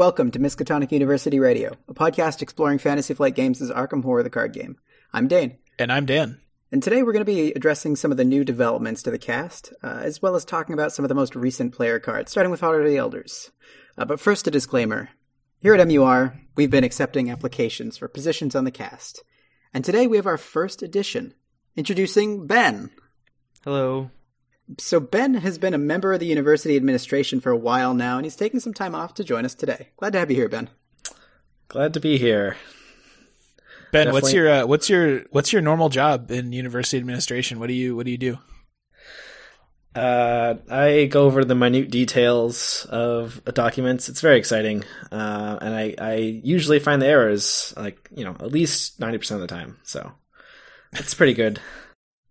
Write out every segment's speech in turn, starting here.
Welcome to Miskatonic University Radio, a podcast exploring Fantasy Flight Games' Arkham Horror the card game. I'm Dane. And I'm Dan. And today we're going to be addressing some of the new developments to the cast, uh, as well as talking about some of the most recent player cards, starting with Heart of the Elders. Uh, but first, a disclaimer. Here at MUR, we've been accepting applications for positions on the cast. And today we have our first edition, introducing Ben. Hello. So Ben has been a member of the university administration for a while now, and he's taking some time off to join us today. Glad to have you here, Ben. Glad to be here. Ben, Definitely. what's your uh, what's your what's your normal job in university administration? What do you what do you do? Uh, I go over the minute details of documents. It's very exciting, uh, and I, I usually find the errors like you know at least ninety percent of the time. So it's pretty good.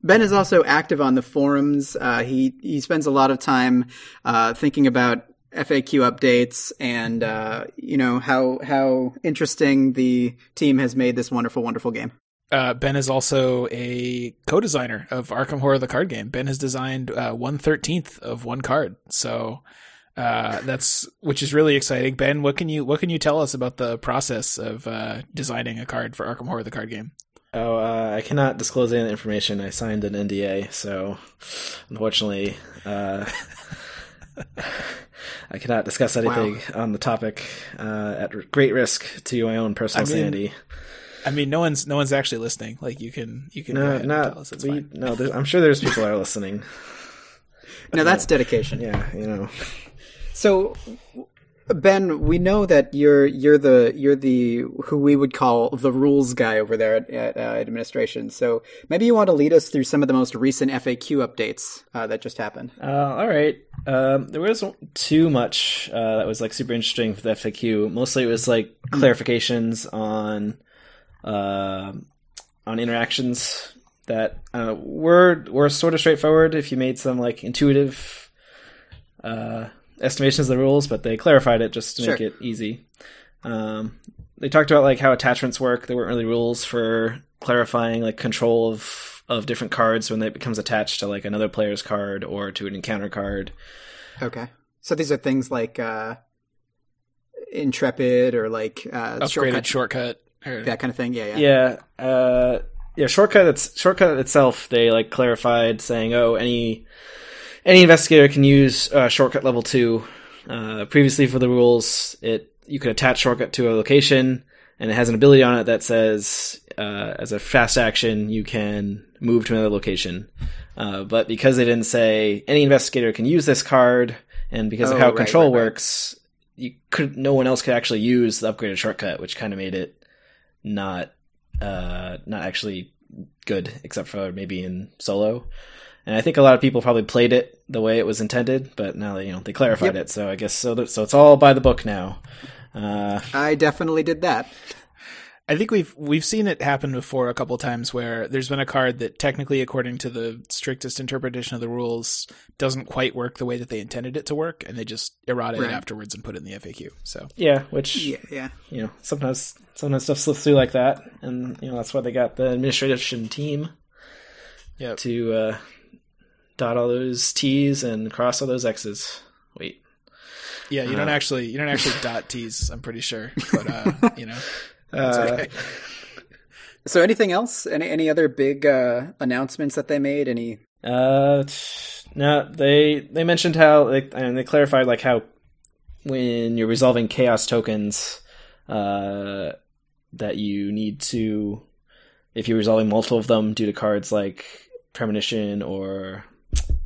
Ben is also active on the forums. Uh, he he spends a lot of time uh, thinking about FAQ updates and uh, you know how how interesting the team has made this wonderful wonderful game. Uh, ben is also a co-designer of Arkham Horror the card game. Ben has designed uh, one thirteenth of one card, so uh, that's which is really exciting. Ben, what can you what can you tell us about the process of designing a card for Arkham Horror the card game? Oh, uh, I cannot disclose any information. I signed an NDA, so unfortunately, uh, I cannot discuss anything wow. on the topic uh, at great risk to my own personal I mean, sanity. I mean, no one's no one's actually listening. Like you can you can no, not we, no. I'm sure there's people that are listening. no, that's dedication. Yeah, you know. So, Ben, we know that you're you're the you're the who we would call the rules guy over there at, at uh, administration. So maybe you want to lead us through some of the most recent FAQ updates uh, that just happened. Uh, all right, um, there wasn't too much uh, that was like super interesting for the FAQ. Mostly it was like hmm. clarifications on uh, on interactions that were were sort of straightforward. If you made some like intuitive uh, estimations of the rules, but they clarified it just to sure. make it easy. Um, they talked about like how attachments work. There weren't really rules for clarifying like control of of different cards when it becomes attached to like another player's card or to an encounter card. Okay, so these are things like uh, intrepid or like uh, upgraded shortcut, shortcut or... that kind of thing. Yeah, yeah, yeah. Uh, yeah, shortcut. It's shortcut itself. They like clarified saying, oh, any any investigator can use uh, shortcut level two. Uh, previously, for the rules, it you could attach shortcut to a location, and it has an ability on it that says, uh, as a fast action, you can move to another location. Uh, but because they didn't say any investigator can use this card, and because oh, of how right, control right, right. works, you could no one else could actually use the upgraded shortcut, which kind of made it not uh, not actually good, except for maybe in solo. And I think a lot of people probably played it the way it was intended, but now you know they clarified yep. it. So I guess so. That, so it's all by the book now. Uh, I definitely did that. I think we've we've seen it happen before a couple times where there's been a card that technically, according to the strictest interpretation of the rules, doesn't quite work the way that they intended it to work, and they just errata right. it afterwards and put it in the FAQ. So yeah, which yeah, yeah, you know sometimes sometimes stuff slips through like that, and you know that's why they got the administration team yep. to uh, dot all those T's and cross all those X's. Wait. Yeah, you uh, don't actually you don't actually dot T's. I'm pretty sure, but uh, you know, that's uh, okay. So, anything else? Any any other big uh, announcements that they made? Any? Uh, no. They they mentioned how they and they clarified like how when you're resolving chaos tokens, uh, that you need to if you're resolving multiple of them due to cards like premonition or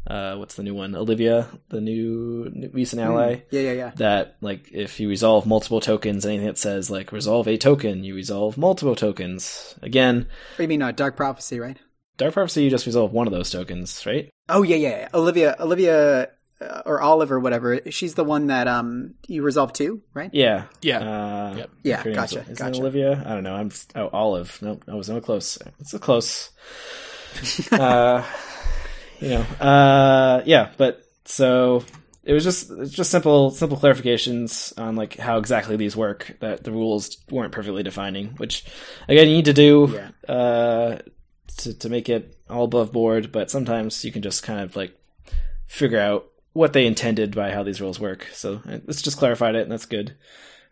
uh, what's the new one? Olivia, the new, new recent hmm. ally. Mm. Yeah, yeah, yeah. That like if you resolve multiple tokens, anything that says like resolve a token, you resolve multiple tokens. Again, what do you mean? Uh, Dark Prophecy, right? Dark Prophecy, you just resolve one of those tokens, right? Oh yeah, yeah. yeah. Olivia, Olivia, uh, or Olive or whatever. She's the one that um you resolve two, right? Yeah, yeah, uh, yep. yeah. Gotcha. Is gotcha. Olivia? I don't know. I'm oh Olive. Nope, I was no close. It's a close. uh, you know, uh, yeah, but so it was just it's just simple simple clarifications on like how exactly these work that the rules weren't perfectly defining, which again you need to do yeah. uh, to to make it all above board. But sometimes you can just kind of like figure out what they intended by how these rules work. So let's just clarified it, and that's good.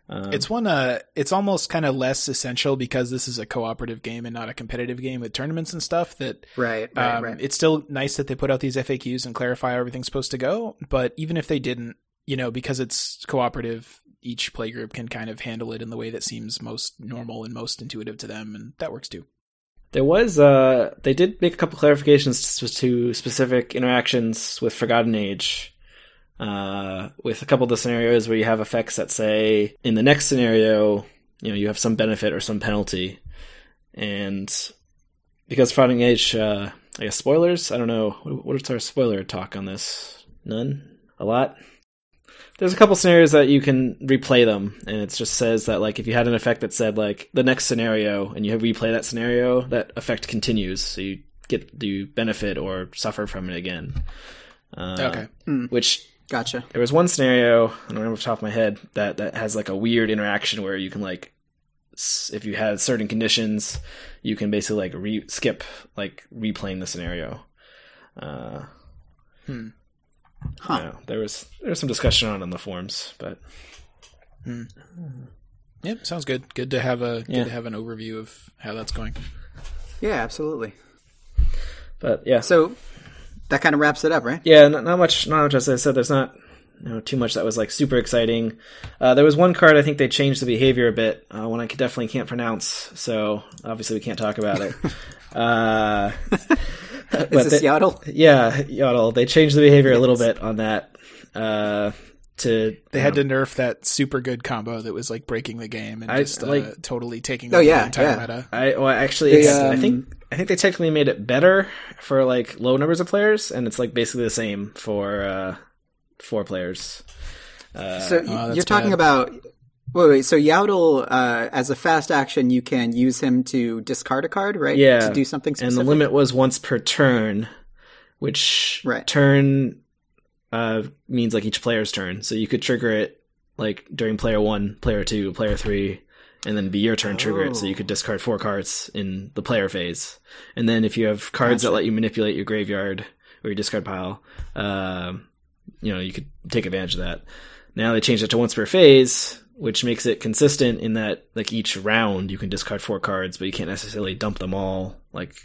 Um, It's one. Uh, it's almost kind of less essential because this is a cooperative game and not a competitive game with tournaments and stuff. That Right, right, um, right. it's still nice that they put out these FAQs and clarify how everything's supposed to go. But even if they didn't, you know, because it's cooperative, each playgroup can kind of handle it in the way that seems most normal and most intuitive to them, and that works too. There was uh they did make a couple clarifications to, to specific interactions with Forgotten Age. Uh with a couple of the scenarios where you have effects that say in the next scenario, you know, you have some benefit or some penalty. And because Forgotten Age uh I guess spoilers, I don't know. What what is our spoiler talk on this? None? A lot? There's a couple scenarios that you can replay them, and it just says that like if you had an effect that said like the next scenario, and you have replay that scenario, that effect continues, so you get do benefit or suffer from it again. Uh, Okay. Which Gotcha. there was one scenario I don't remember off the top of my head that that has like a weird interaction where you can like if you had certain conditions, you can basically like re- skip like replaying the scenario. Uh, Hmm. Huh. I don't know. There was there was some discussion on it on the forums, but Hmm. Yep, sounds good. Good to have a Yeah. good to have an overview of how that's going. Yeah, absolutely. but yeah, So that kind of wraps it up, right? yeah, not, not much. Not much. As I said, there's not you know too much that was like super exciting. Uh, there was one card I think they changed the behavior a bit. Uh, one I definitely can't pronounce, so obviously we can't talk about it. uh, Is but this they- Yaddle? yeah, Yodel. They changed the behavior a little bit on that. Uh, to They had to nerf that super good combo that was like breaking the game and I- just uh, like- totally taking Oh, yeah, the entire yeah. meta. I well actually They, it's, I um, think I think they technically made it better for like low numbers of players, and it's like basically the same for uh, four players. Uh, So Oh, you're talking bad. about wait, wait. So Yaddle, uh, as a fast action, you can use him to discard a card, right? Yeah. to do something and the limit was once per turn, which Right. turn uh, means like each player's turn. So you could trigger it like during player one, player two, player three, and then be your turn trigger it. So Oh. you could discard four cards in the player phase, and then if you have cards that let you manipulate your graveyard or your discard pile, um, you know you could take advantage of that. Now they changed it to once per phase, which makes it consistent in that like each round you can discard four cards, but you can't necessarily dump them all like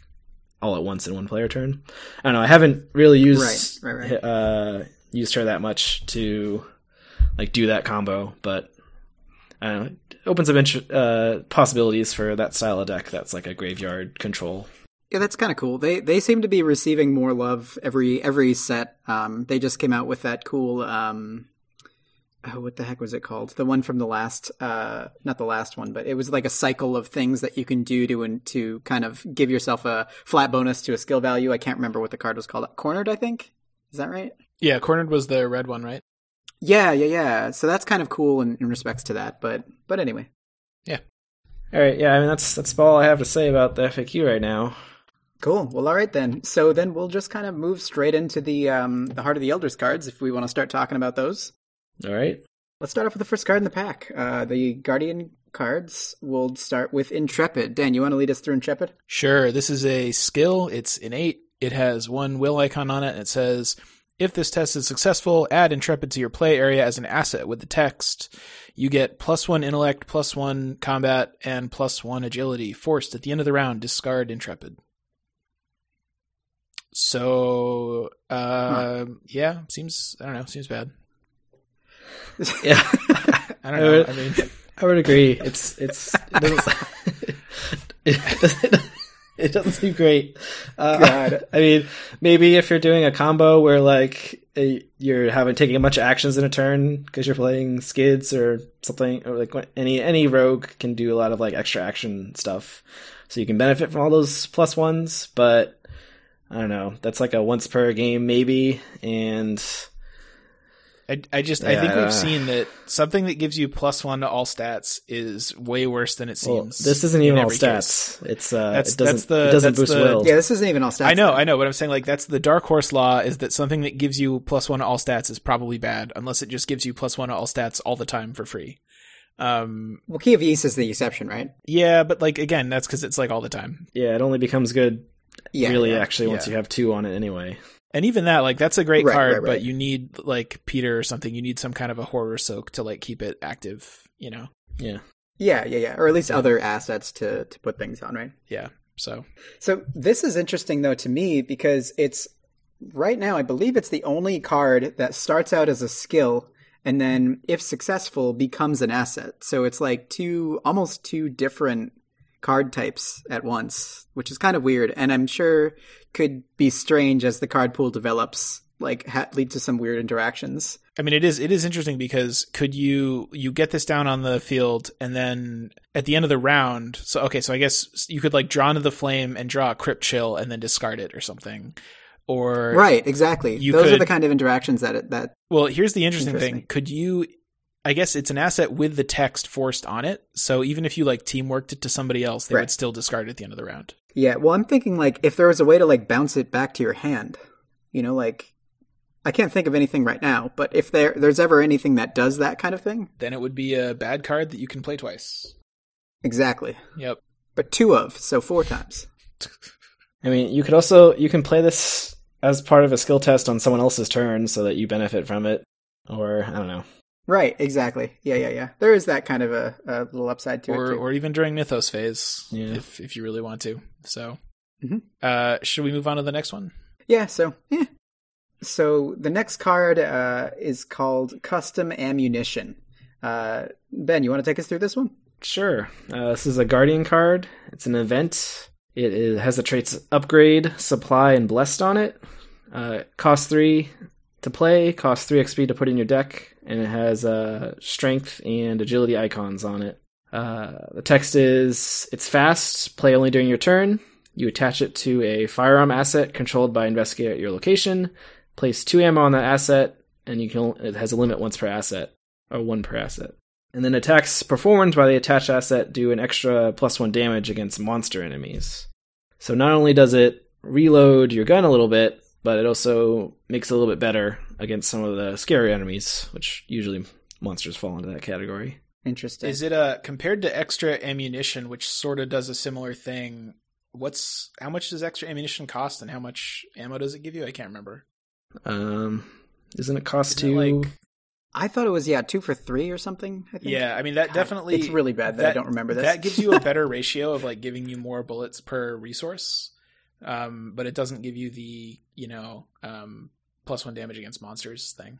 all at once in one player turn. I don't know. I haven't really used Right, right, right. uh used her that much to like do that combo, but I don't know. It opens up int- uh, possibilities for that style of deck. That's like a graveyard control. Yeah, that's kind of cool. They they seem to be receiving more love every every set. Um, they just came out with that cool. Um, oh, what the heck was it called? The one from the last, uh, not the last one, but it was like a cycle of things that you can do to to kind of give yourself a flat bonus to a skill value. I can't remember what the card was called. Cornered, I think. Is that right? Yeah, cornered was the red one, right? Yeah, yeah, yeah. So that's kind of cool in, in respects to that. But but anyway, Yeah. All right, yeah. I mean that's that's all I have to say about the FAQ right now. cool. Well, all right then. So then we'll just kind of move straight into the um, the Heart of the Elders cards if we want to start talking about those. All right. Let's start off with the first card in the pack. Uh, the Guardian cards. We'll start with Intrepid. Dan, you want to lead us through Intrepid? Sure. This is a skill. It's innate. It has one will icon on it, and it says, if this test is successful, add Intrepid to your play area as an asset with the text. You get plus one intellect, plus one combat, and plus one agility. Forced at the end of the round, discard Intrepid. So, uh, yeah, seems, I don't know, seems bad. Yeah, I don't know. I mean, I would agree. It's it's it doesn't, it doesn't, it doesn't seem great. Uh, God. I mean, maybe if you're doing a combo where like you're having taking a bunch of actions in a turn because you're playing skids or something, or like any any rogue can do a lot of like extra action stuff, so you can benefit from all those plus ones. But I don't know. That's like a once per game maybe, and I, I just I think Yeah. we've seen that something that gives you plus one to all stats is way worse than it well, seems. this isn't even all every stats. It's uh, That's- it doesn't that's the- it doesn't boost the- will. Yeah, this isn't even all stats. I know, then. I know, but I'm saying like that's the dark horse law is that something that gives you plus one to all stats is probably bad unless it just gives you plus one to all stats all the time for free. Um, Well, Key of Ys is the exception, right? yeah, but like again, that's because it's like all the time. Yeah, it only becomes good Yeah. really yeah. actually once you have two on it anyway. And even that, like, that's a great Right, card, right, but you need like Peter or something. You need some kind of a horror soak to like keep it active. You know? Yeah. Yeah, yeah, yeah. Or at least other assets to to put things on, right? Yeah. So So this is interesting though to me because it's right now I believe it's the only card that starts out as a skill and then if successful becomes an asset. So it's like two almost two different card types at once, which is kind of weird and I'm sure could be strange as the card pool develops, like ha- lead to some weird interactions. I mean, it is it is interesting because could you you get this down on the field and then at the end of the round? So okay, so I guess you could like drawn to the flame and draw a crypt chill and then discard it or something. Or Right, exactly. Those are the kind of interactions that it, that well, here's the interesting, Interesting. thing: could you? I guess it's an asset with the text forced on it. So even if you like teamworked it to somebody else, they Right. would still discard it at the end of the round. Yeah, well, I'm thinking like if there was a way to like bounce it back to your hand, you know, like I can't think of anything right now, but if there there's ever anything that does that kind of thing, Then it would be a bad card that you can play twice. exactly. Yep. But two of, so four times. I mean, you could also you can play this as part of a skill test on someone else's turn so that you benefit from it, or I don't know. Right, exactly. Yeah, yeah, yeah. There is that kind of a, a little upside to or it too. or even during Mythos phase, Yeah. if if you really want to. So, Mhm. uh, should we move on to the next one? Yeah, so yeah. So the next card uh, is called Custom Ammunition. Uh, ben, you want to take us through this one? Sure. Uh, this is a Guardian card. It's an event. It has the traits Upgrade, Supply, and Blessed on it. Uh, cost 3 to play, costs 3 XP to put in your deck, and it has uh, Strength and Agility icons on it. Uh, the text is It's fast, play only during your turn. You attach it to a firearm asset controlled by Investigator at your location. Place 2 ammo on that asset, and you can it has a limit once per asset, or 1 per asset. And then attacks performed by the attached asset do an extra plus one damage against monster enemies. So not only does it reload your gun a little bit, but it also makes it a little bit better against some of the scary enemies, which usually monsters fall into that category. Interesting. Is it uh compared to extra ammunition, which sort of does a similar thing? What's how much does extra ammunition cost, and how much ammo does it give you? I can't remember. Um, isn't it cost Isn't it two? like I thought it was yeah two for three or something. I think. yeah? I mean that God, definitely It's really bad that, I don't remember this. That gives you a better ratio of like giving you more bullets per resource, um, but it doesn't give you the you know um, plus one damage against monsters thing.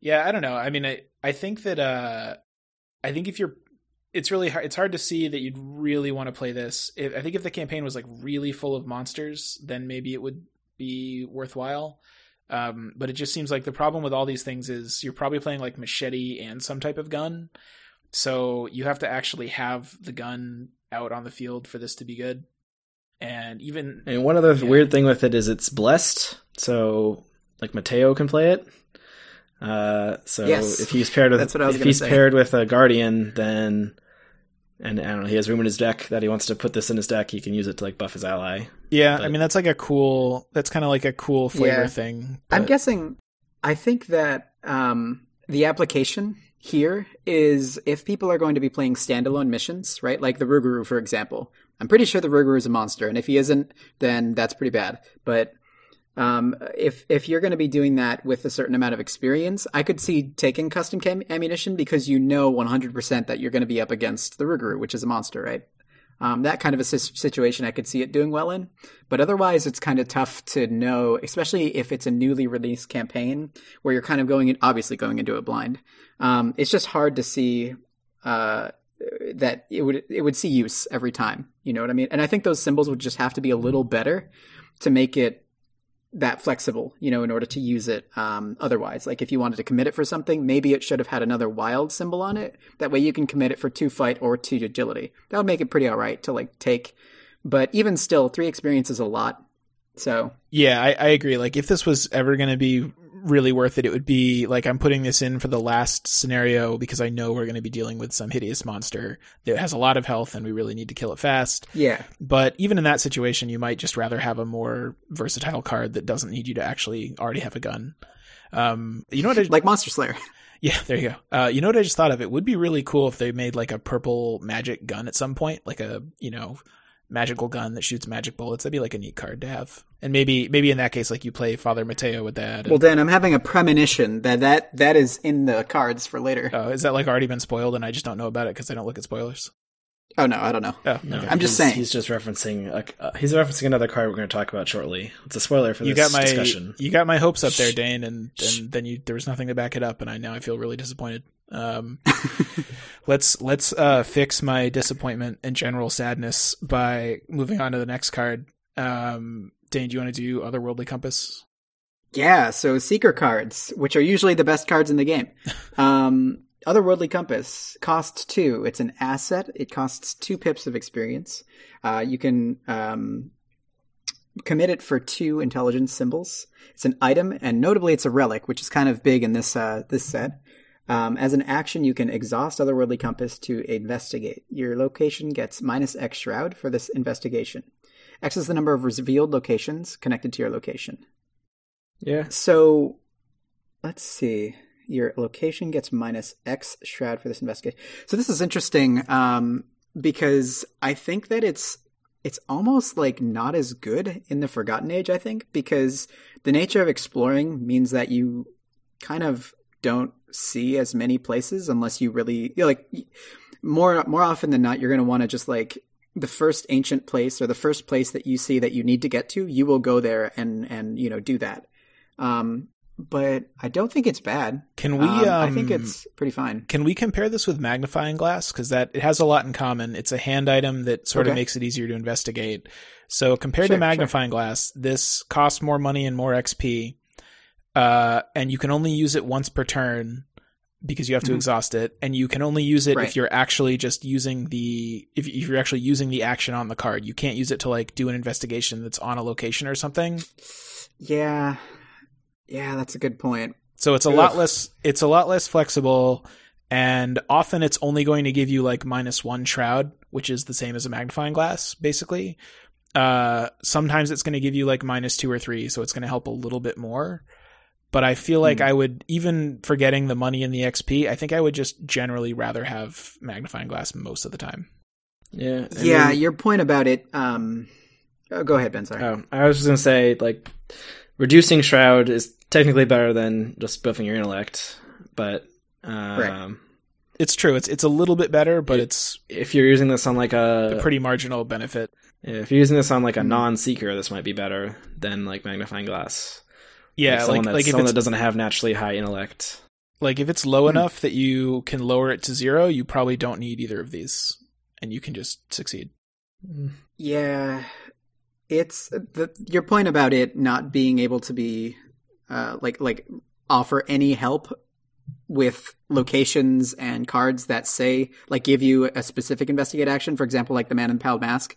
Yeah, I don't know. I mean, I I think that uh, I think if you're, it's really hard. It's hard to see that you'd really want to play this. I think if the campaign was like really full of monsters, then maybe it would be worthwhile. Um, but it just seems like the problem with all these things is you're probably playing like machete and some type of gun. So you have to actually have the gun out on the field for this to be good. And even And one other Yeah. weird thing with it is it's blessed, so like Mateo can play it. Uh, so Yes. if he's paired with That's what I was if he's say. paired with a guardian, then and I don't know, he has room in his deck that he wants to put this in his deck, he can use it to like buff his ally. yeah, I mean that's like a cool. That's kind of like a cool flavor Yeah. thing. I'm guessing. I think that um, the application here is if people are going to be playing standalone missions, right? Like the Rougarou, for example. I'm pretty sure the Rougarou is a monster, and if he isn't, then that's pretty bad. But um, if if you're going to be doing that with a certain amount of experience, I could see taking custom cam- ammunition because you know 100% that you're going to be up against the Rougarou, which is a monster, right? Um, that kind of a situation I could see it doing well in. But otherwise, it's kind of tough to know, especially if it's a newly released campaign where you're kind of going in, obviously going into it blind. Um, it's just hard to see uh, that it would it would see use every time. You know what I mean? And I think those symbols would just have to be a little better to make it that flexible, you know, in order to use it. Um, otherwise, like if you wanted to commit it for something, maybe it should have had another wild symbol on it. That way, you can commit it for two fight or two agility. That would make it pretty all right to like take. But even still, three experience is a lot. So Yeah, I, I agree. Like if this was ever going to be really worth it, it would be like I'm putting this in for the last scenario because I know we're going to be dealing with some hideous monster that has a lot of health and we really need to kill it fast. yeah, But even in that situation, you might just rather have a more versatile card that doesn't need you to actually already have a gun. Um, you know what? I, like Monster Slayer. yeah, there you go. Uh, you know what I just thought of? It would be really cool if they made like a purple magic gun at some point, like a you know magical gun that shoots magic bullets. That'd be like a neat card to have. And maybe maybe in that case, like you play Father Mateo with that. and- Well, Dan, I'm having a premonition that that, that is in the cards for later. oh, is that like already been spoiled and I just don't know about it because I don't look at spoilers? Oh no, I don't know. Oh, No, okay. I'm just he's- saying. He's just referencing. A, uh, he's referencing another card we're going to talk about shortly. It's a spoiler for you this got my discussion. you got my hopes up there, Dane, and and then you there was nothing to back it up, and I now I feel really disappointed. Um, let's let's uh, fix my disappointment and general sadness by moving on to the next card. Um, Dane, do you want to do Otherworldly Compass? Yeah, so seeker cards, which are usually the best cards in the game. Um, Otherworldly Compass costs two. It's an asset. It costs two pips of experience. Uh, you can um, commit it for two intelligence symbols. It's an item, and notably, it's a relic, which is kind of big in this uh, this set. Um, as an action, you can exhaust Otherworldly Compass to investigate. Your location gets minus X Shroud for this investigation. X is the number of revealed locations connected to your location. Yeah. So let's see. Your location gets minus X shroud for this investigation. So this is interesting um, because I think that it's it's almost like not as good in the Forgotten Age. I think because the nature of exploring means that you kind of don't see as many places unless you really you know, like more more often than not you're going to want to just like the first ancient place or the first place that you see that you need to get to you will go there and and you know do that um but i don't think it's bad Can we? Um, Um, i think it's pretty fine Can we compare this with magnifying glass? Because that it has a lot in common. It's a hand item that sort of makes it easier to investigate. So compared Sure, to sure. magnifying glass, this costs more money and more XP, uh, and you can only use it once per turn because you have to Mhm. exhaust it, and you can only use it Right. if you're actually just using the if, if you're actually using the action on the card. You can't use it to like do an investigation that's on a location or something. yeah yeah that's a good point So it's a lot less it's a lot less flexible and often it's only going to give you like minus 1 shroud, which is the same as a magnifying glass basically. Uh sometimes it's going to give you like minus 2 or 3, so it's going to help a little bit more. But I feel like Hmm. I would even forgetting the money and the XP, I think I would just generally rather have magnifying glass most of the time. Yeah. I yeah mean- your point about it um oh, go ahead ben sorry Oh, I was just gonna say, like, reducing shroud is technically better than just buffing your intellect, but um, Right. It's true. It's it's a little bit better, but It- it's if you're using this on like a, a pretty marginal benefit. if you're using this on like a Hmm. non-seeker, this might be better than like magnifying glass. Yeah, someone like like if someone that doesn't have naturally high intellect. like if it's low Hmm. enough that you can lower it to zero, you probably don't need either of these, and you can just succeed. Yeah, it's the your point about it not being able to be uh, like like offer any help with locations and cards that say like give you a specific investigate action. For example, like the Man in the Pale Mask,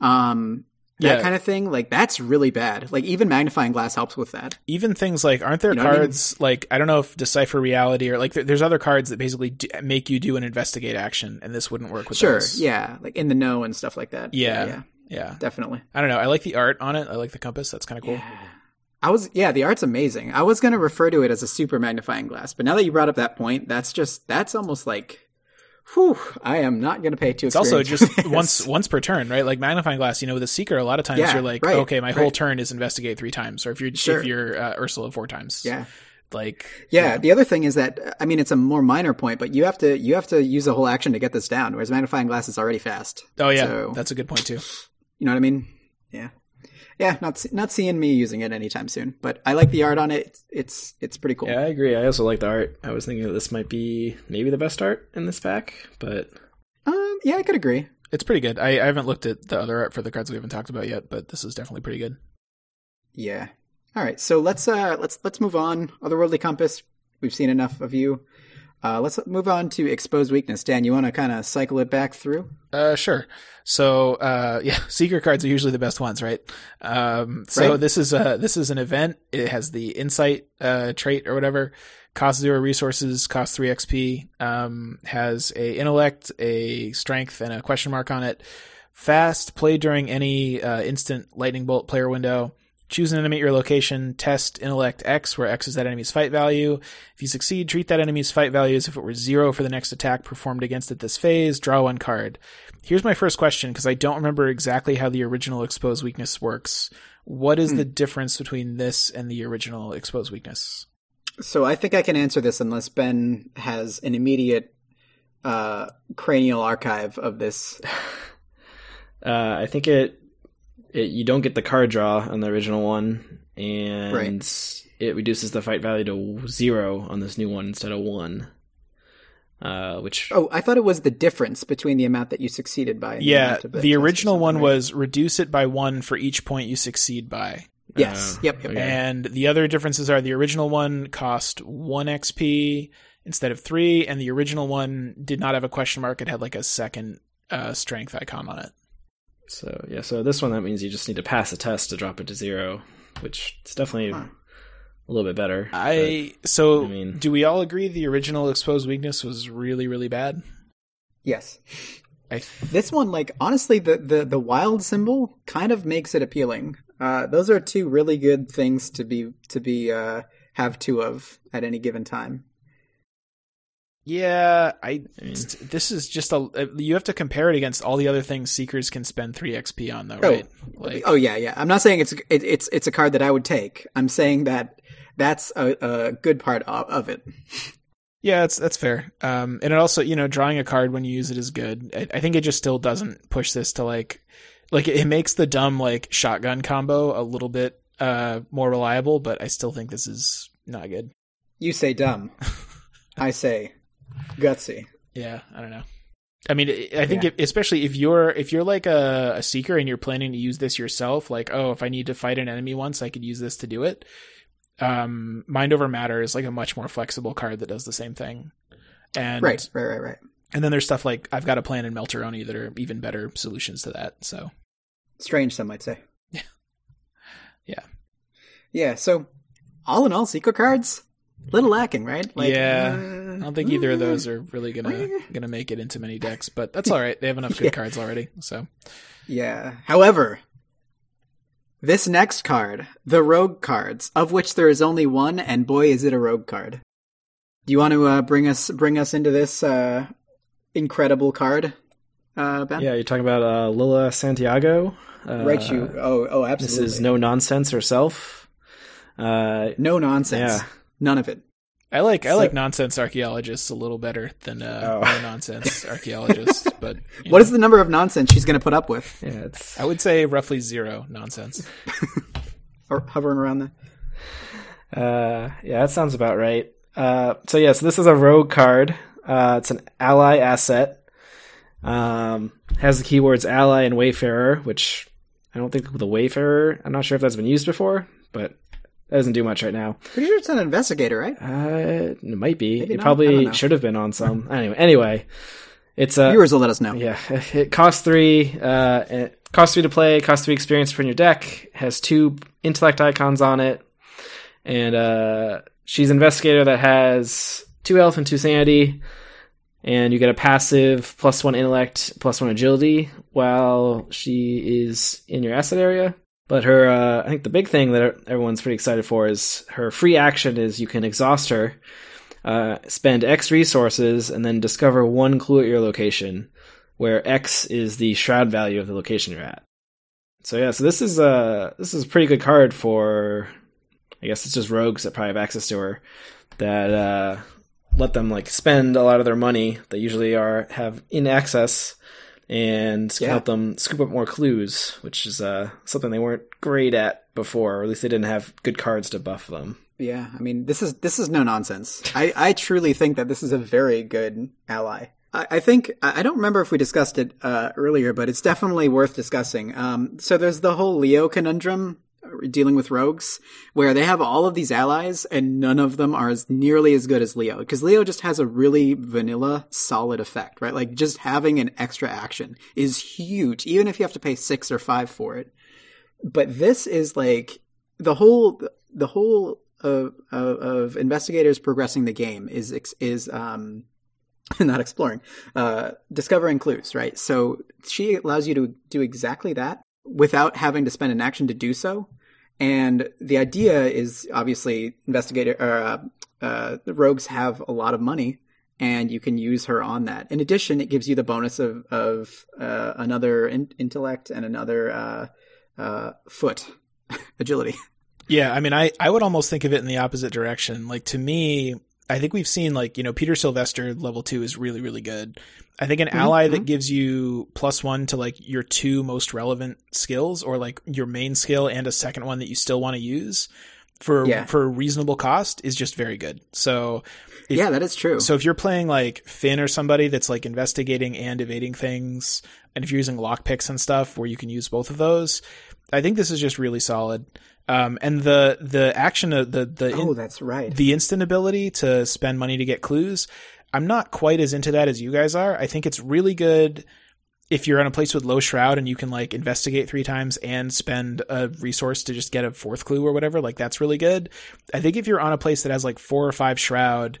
um, that Yeah. kind of thing. Like that's really bad. Like even magnifying glass helps with that. Even things like aren't there You know what I mean? cards like I don't know if decipher reality or like there, there's other cards that basically do, make you do an investigate action, and this wouldn't work with Sure, those. yeah, like in the know and stuff like that. Yeah. yeah, yeah. definitely. I don't know. I like the art on it. I like the compass. That's kind of cool. Yeah. I was yeah, the art's amazing. I was gonna refer to it as a super magnifying glass, but now that you brought up that point, that's just that's almost like whew, I am not gonna pay two It's also just once once per turn, right? Like magnifying glass. You know, with a seeker, a lot of times Yeah, you're like, right, okay, my whole turn is investigate three times, or if you're Sure. if you're uh, Ursula four times, Yeah. like yeah. The other thing is that I mean it's a more minor point, but you have to you have to use a whole action to get this down, whereas magnifying glass is already fast. Oh yeah, So- that's a good point too. You know what I mean? Yeah. Yeah, not not seeing me using it anytime soon, but I like the art on it. It's it's, it's pretty cool. Yeah, I agree. I also like the art. I was thinking that this might be maybe the best art in this pack, but Um, yeah, I could agree. It's pretty good. I, I haven't looked at the other art for the cards we haven't talked about yet, but this is definitely pretty good. Yeah. All right. So let's uh let's let's move on. Otherworldly compass. We've seen enough of you. Uh, let's move on to exposed weakness. Dan, you want to kind of cycle it back through? Uh, sure. So, uh, yeah, seeker cards are usually the best ones, right? Um, so Right. this is uh this is an event. It has the insight uh trait or whatever. Cost zero resources, cost three XP. Um, has a intellect, a strength, and a question mark on it. Fast, play during any uh, instant lightning bolt player window. Choose an enemy at your location, test intellect X, where X is that enemy's fight value. If you succeed, treat that enemy's fight value as if it were zero for the next attack performed against it this phase. Draw one card. Here's my first question, because I don't remember exactly how the original expose weakness works. What is Hmm. the difference between this and the original expose weakness? So I think I can answer this unless Ben has an immediate uh, cranial archive of this. Uh, I think it, it you don't get the card draw on the original one, and Right. it reduces the fight value to zero on this new one instead of one. Uh, which Oh, I thought it was the difference between the amount that you succeeded by. and Yeah, amount of the test original one right? was reduce it by one for each point you succeed by. Yes. uh, Yep, yep. And the other differences are the original one cost one XP instead of three, and the original one did not have a question mark. It had like a second uh, strength icon on it. So yeah, so this one that means you just need to pass a test to drop it to zero, which it's definitely Huh. a little bit better. I so I mean- do we all agree the original exposed weakness was really really bad? Yes. I th- This one, like honestly, the, the the wild symbol kind of makes it appealing. Uh, those are two really good things to be to be uh, have two of at any given time. Yeah, I I mean, this is just a uh, you have to compare it against all the other things seekers can spend 3 XP on though, Oh. right? Like oh yeah, yeah. I'm not saying it's it, it's it's a card that I would take. I'm saying that that's a, a good part of, of it. Yeah, that's that's fair. Um, and it also, you know, drawing a card when you use it is good. I, I think it just still doesn't push this to like, like it, it makes the dumb like shotgun combo a little bit uh more reliable, but I still think this is not good. You say dumb. I say gutsy. Yeah, I don't know. I mean, I think Yeah. if, especially if you're if you're like a, a seeker and you're planning to use this yourself, like oh, if I need to fight an enemy once, I could use this to do it. Um, Mind over matter is like a much more flexible card that does the same thing. And Right, right, right, right. And then there's stuff like I've got a plan in Melteroni that are even better solutions to that. So Strange, some might say. Yeah. Yeah. Yeah. So, all in all, seeker cards, little lacking, right? Yeah. uh, I don't think either of those uh, are really gonna gonna make it into many decks, but that's all right. They have enough good Yeah. cards already. So Yeah. However, this next card, the rogue cards, of which there is only one, and boy, is it a rogue card. Do you want to uh, bring us bring us into this uh, incredible card, uh, Ben? yeah, you're talking about uh, Lola Santiago. Uh, Right. You. Oh. Oh. Absolutely. This is no nonsense herself. Uh, no nonsense. Yeah. None of it. I like I So- like nonsense archaeologists a little better than uh, Oh. no nonsense archaeologists, but you What know, is the number of nonsense she's going to put up with? yeah, it's I would say roughly zero nonsense. Or hovering around there. Uh, yeah, that sounds about right. Uh, so yeah, so this is a rogue card. Uh, it's an ally asset. Um, has the keywords ally and wayfarer, which I don't think the wayfarer. I'm not sure if that's been used before, but that doesn't do much right now. Pretty sure it's an investigator, right? Uh, it might be. Maybe it not? Probably should have been on some. anyway, anyway, it's a Viewers will let us know. yeah. It costs three. Uh, it costs three to play. Costs three experience in your deck. Has two intellect icons on it, and uh, she's an investigator that has two health and two sanity, and you get a passive plus one intellect, plus one agility while she is in your asset area. But her, uh, I think the big thing that everyone's pretty excited for is her free action is you can exhaust her, uh, spend X resources, and then discover one clue at your location, where X is the shroud value of the location you're at. So yeah, so this is a this is a pretty good card for, I guess it's just rogues that probably have access to her, that uh, let them like spend a lot of their money that usually are have in access and Yeah. help them scoop up more clues, which is uh, something they weren't great at before, or at least they didn't have good cards to buff them. Yeah, I mean, this is this is no nonsense. I, I truly think that this is a very good ally. I, I think I don't remember if we discussed it uh, earlier, but it's definitely worth discussing. Um, so there's the whole Leo conundrum dealing with rogues, where they have all of these allies and none of them are as nearly as good as Leo, because Leo just has a really vanilla, solid effect, right? Like just having an extra action is huge, even if you have to pay six or five for it. But this is like the whole the whole of, of, of investigators progressing the game is is um not exploring uh discovering clues right so she allows you to do exactly that without having to spend an action to do so And the idea is obviously investigator or uh, uh, the rogues have a lot of money, and you can use her on that. In addition, it gives you the bonus of of uh, another in- intellect and another uh, uh, foot agility. Yeah, I mean, I, I would almost think of it in the opposite direction. Like to me, I think we've seen like you know Peter Sylvester level two is really really good. I think an Mm-hmm, ally that gives you plus one to like your two most relevant skills, or like your main skill and a second one that you still want to use for Yeah. for a reasonable cost is just very good. So If- yeah, that is true. so if you're playing like Finn or somebody that's like investigating and evading things, and if you're using lockpicks and stuff where you can use both of those, I think this is just really solid. Um, and the the action of the the oh, that's right. the instant ability to spend money to get clues, I'm not quite as into that as you guys are. I think it's really good if you're on a place with low shroud and you can like investigate three times and spend a resource to just get a fourth clue or whatever, like that's really good. I think if you're on a place that has like four or five shroud,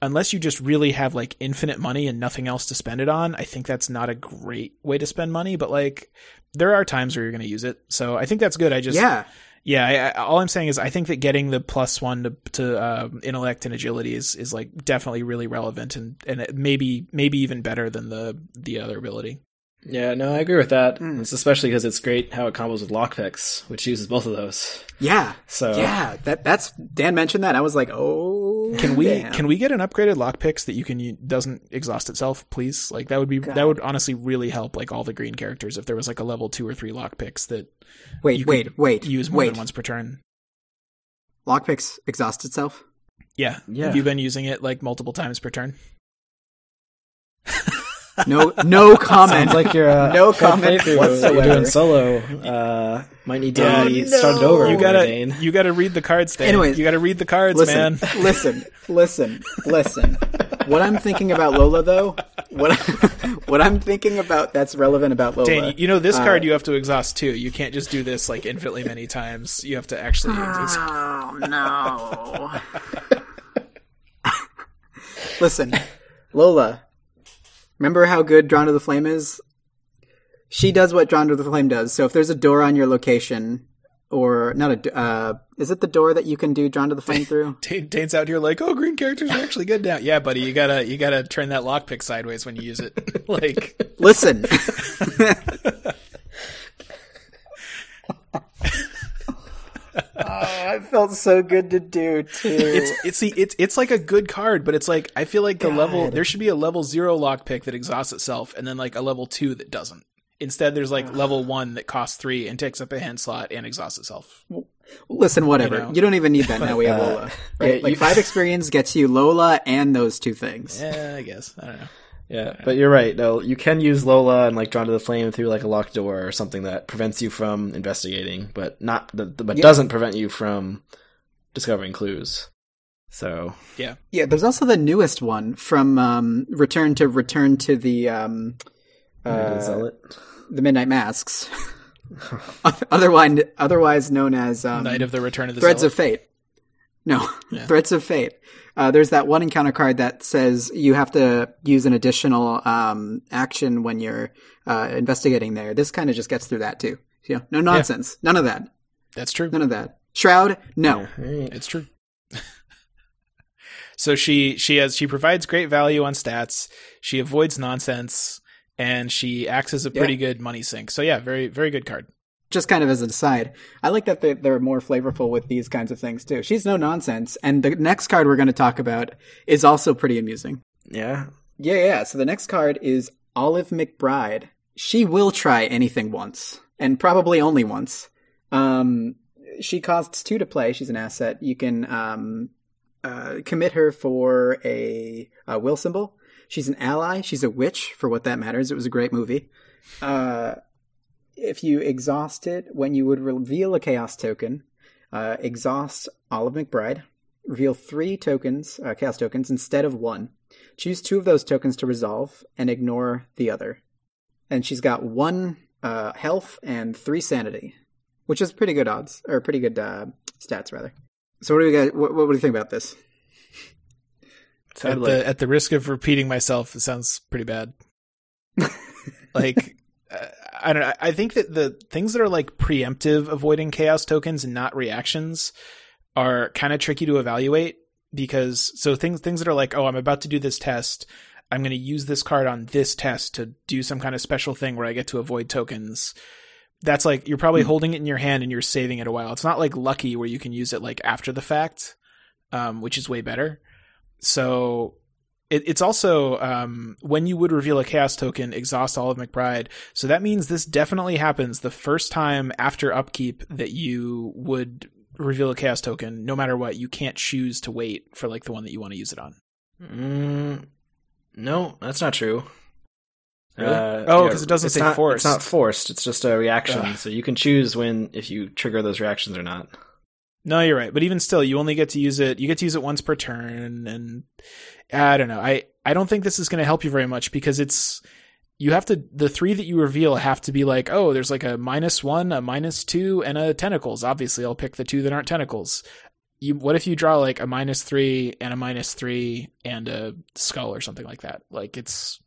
unless you just really have like infinite money and nothing else to spend it on, I think that's not a great way to spend money, but like there are times where you're going to use it. So I think that's good. I just yeah, yeah, I, I, all I'm saying is I think that getting the plus one to, to uh, intellect and agility is, is like definitely really relevant and and maybe maybe even better than the the other ability. Yeah, no, I agree with that. Mm. It's especially because it's great how it combos with lockpicks, which uses both of those. yeah, So yeah. That that's Dan mentioned that. I was like, oh, Can we damn. can we get an upgraded lockpicks that you can doesn't exhaust itself, please? Like that would be God. that would honestly really help like all the green characters if there was like a level two or three lockpicks that wait, you wait, wait, use more wait. than once per turn. Lockpicks exhaust itself. Yeah, Yeah. Have you been using it like multiple times per turn? No, no comment. sounds like you're uh, No comment playthrough whatsoever. You're doing solo. Uh, might need to Yeah, be no. started over. You gotta Dane. you gotta read the cards, Dan. Anyways, you gotta read the cards, listen, man. listen, listen, listen. What I'm thinking about Lola, though, what what I'm thinking about that's relevant about Lola. Dan, you know this Uh, card you have to exhaust too. You can't just do this like infinitely many times. You have to actually exhaust. Oh no! Listen, Lola. Remember how good Drawn to the Flame is? She does what Drawn to the Flame does. So if there's a door on your location, or not a, uh, is it the door that you can do Drawn to the Flame through? Dane's out here like, oh, green characters are actually good now. Yeah, buddy, you gotta you gotta turn that lockpick sideways when you use it. like, Listen. oh, it felt so good to do too. it's it's the it's it's like a good card, but it's like I feel like the level there should be a level zero lockpick that exhausts itself, and then like a level two that doesn't. Instead, there's like level one that costs three and takes up a hand slot and exhausts itself. Listen, whatever. You You, don't even need that now. We have Uh, Lola. Right? yeah, like you- five experience gets you Lola and those two things. Yeah, I guess I don't know. Yeah, but you're right. No, you can use Lola and like drawn to the flame through like a locked door or something that prevents you from investigating, but not the, the- but Yeah. doesn't prevent you from discovering clues. So Yeah, Yeah, there's also the newest one from um, Return to Return to the um, uh, Zealot. the Midnight Masks, otherwise otherwise known as um, Night of the Return of the Threads Zealot. of Fate. No, Yeah. Threads of Fate. Uh, there's that one encounter card that says you have to use an additional um, action when you're uh, investigating there. This kind of just gets through that too. You know, no nonsense. None of that. That's true. None of that. Shroud? No. Alright. It's true. so she she has she provides great value on stats. She avoids nonsense, and she acts as a pretty good money sink. So yeah, very very good card. Just kind of as an aside, I like that they- they're more flavorful with these kinds of things too. She's no nonsense, and the next card we're going to talk about is also pretty amusing. Yeah. Yeah, yeah. So the next card is Olive McBride. She will try anything once, and probably only once. Um, she costs two to play. She's an asset. You can um, uh, commit her for a, a will symbol. She's an ally. She's a witch, for what that matters. It was a great movie. Uh, if you exhaust it, when you would reveal a chaos token, uh, exhaust Olive McBride. Reveal three tokens, uh, chaos tokens, instead of one. Choose two of those tokens to resolve and ignore the other. And she's got one uh, health and three sanity, which is pretty good odds, or pretty good uh, stats, rather. So, what do you guys? What, what do you think about this? At Sounded the at the risk of repeating myself, it sounds pretty bad. like I don't know. I think that the things that are like preemptive avoiding chaos tokens and not reactions are kind of tricky to evaluate because so things things that are like, oh, I'm about to do this test. I'm going to use this card on this test to do some kind of special thing where I get to avoid tokens. That's like you're probably mm-hmm. holding it in your hand and you're saving it a while. It's not like lucky where you can use it like after the fact, um, which is way better. So it, it's also um, when you would reveal a chaos token, exhaust all of McBride. So that means this definitely happens the first time after upkeep that you would reveal a chaos token. No matter what, you can't choose to wait for like the one that you want to use it on. Mm, no, that's not true. Really? Uh, oh, because it doesn't say not, forced. It's not forced. It's just a reaction. Ugh. So you can choose when if you trigger those reactions or not. No, you're right. But even still, you only get to use it. You get to use it once per turn, and I don't know. I I don't think this is going to help you very much because it's you have to the three that you reveal have to be like oh there's like a minus one, a minus two, and a tentacles. Obviously, I'll pick the two that aren't tentacles. You what if you draw like a minus three and a minus three and a skull or something like that? Like it's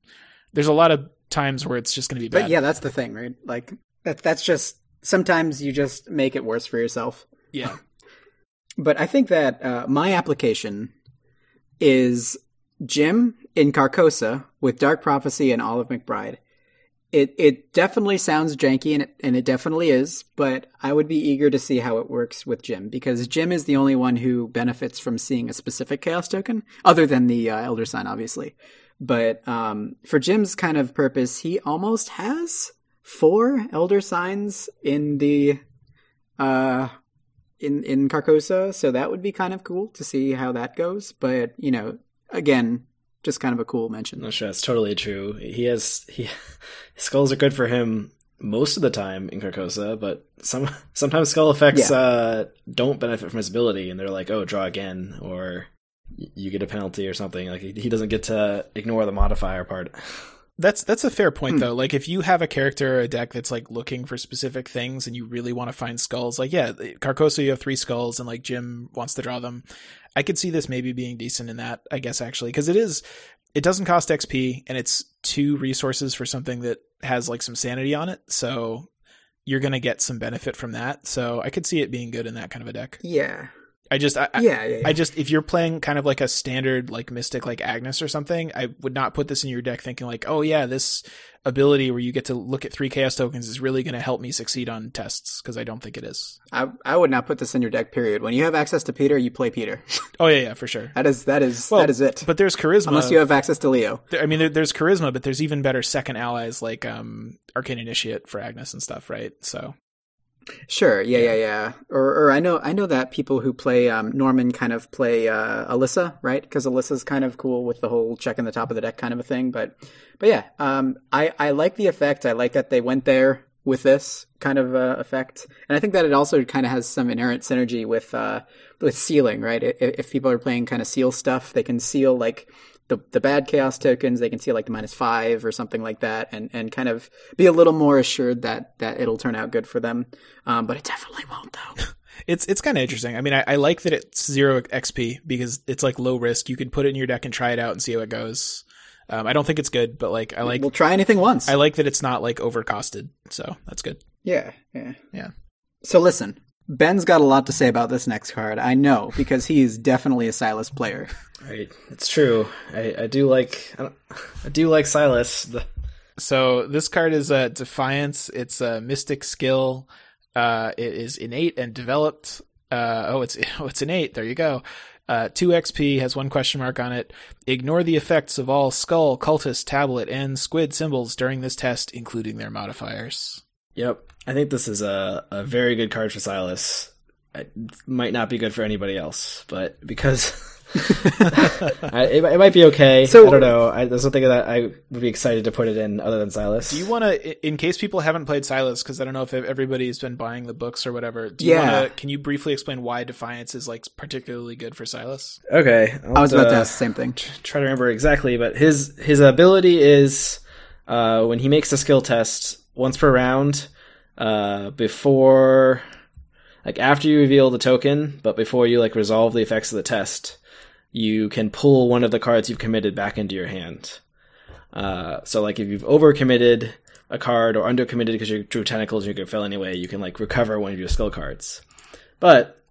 there's a lot of times where it's just going to be bad. But yeah, that's the thing, right? Like that that's just sometimes you just make it worse for yourself. Yeah. But I think that uh, my application is Jim in Carcosa with Dark Prophecy and Olive McBride. It it definitely sounds janky and it, and it definitely is, but I would be eager to see how it works with Jim because Jim is the only one who benefits from seeing a specific chaos token, other than the uh, Elder Sign, obviously. But um, for Jim's kind of purpose, he almost has four Elder Signs in the uh, in in Carcosa, so that would be kind of cool to see how that goes. But you know, again, just kind of a cool mention. No, sure, that's totally true. He has he skulls are good for him most of the time in Carcosa, but some sometimes skull effects yeah. uh, don't benefit from his ability, and they're like, "Oh, draw again," or you get a penalty or something. Like he doesn't get to ignore the modifier part. That's that's a fair point hmm. though. Like if you have a character or a deck that's like looking for specific things and you really want to find skulls, like yeah, Carcosa you have three skulls and like Jim wants to draw them. I could see this maybe being decent in that, I guess actually, because it is it doesn't cost XP and it's two resources for something that has like some sanity on it. So you're going to get some benefit from that. So I could see it being good in that kind of a deck. Yeah. I just, I, yeah, yeah, yeah, I just, if you're playing kind of like a standard like Mystic, like Agnes or something, I would not put this in your deck thinking like, oh yeah, this ability where you get to look at three chaos tokens is really going to help me succeed on tests because I don't think it is. I I would not put this in your deck. Period. When you have access to Peter, you play Peter. oh yeah, yeah, for sure. that is that is well, that is it. But there's charisma unless you have access to Leo. I mean, there, there's charisma, but there's even better second allies like um Arcane Initiate for Agnes and stuff, right? So Sure. Yeah, yeah, yeah. Or, or I know, I know that people who play um, Norman kind of play uh, Alyssa, right? Because Alyssa's kind of cool with the whole checking the top of the deck kind of a thing. But, but yeah, um, I I like the effect. I like that they went there with this kind of uh, effect, and I think that it also kind of has some inherent synergy with uh, with sealing, right? If, if people are playing kind of seal stuff, they can seal like the the bad chaos tokens. They can see like the minus five or something like that, and and kind of be a little more assured that that it'll turn out good for them. Um, but it definitely won't though. it's it's kind of interesting. I mean, I, I, like that it's zero XP because it's like low risk. You can put it in your deck and try it out and see how it goes. Um, I don't think it's good, but like I like we'll try anything once. I like that it's not like overcosted, so that's good. Yeah, yeah, yeah. So listen, Ben's got a lot to say about this next card. I know because he's definitely a Silas player. Right, it's true. I, I do like I, I, do like Silas. The... So this card is a Defiance. It's a Mystic skill. Uh, it is innate and developed. Uh, oh, it's oh, it's innate. There you go. Uh, 2 XP has one question mark on it. Ignore the effects of all skull, cultist, tablet, and squid symbols during this test, including their modifiers. Yep. I think this is a, a very good card for Silas. It might not be good for anybody else, but because I, it, it, might be okay. So, I don't know. I, there's something that I would be excited to put it in other than Silas. Do you want to, in case people haven't played Silas, because I don't know if everybody's been buying the books or whatever. Do you yeah. Wanna, can you briefly explain why Defiance is like particularly good for Silas? Okay, I'll i was about to ask the same thing. Try to remember exactly, but his his ability is uh, when he makes a skill test once per round uh, before like after you reveal the token, but before you like resolve the effects of the test, you can pull one of the cards you've committed back into your hand. Uh, so like if you've overcommitted a card or undercommitted because you drew tentacles and you could fail anyway, you can like recover one of your skill cards. But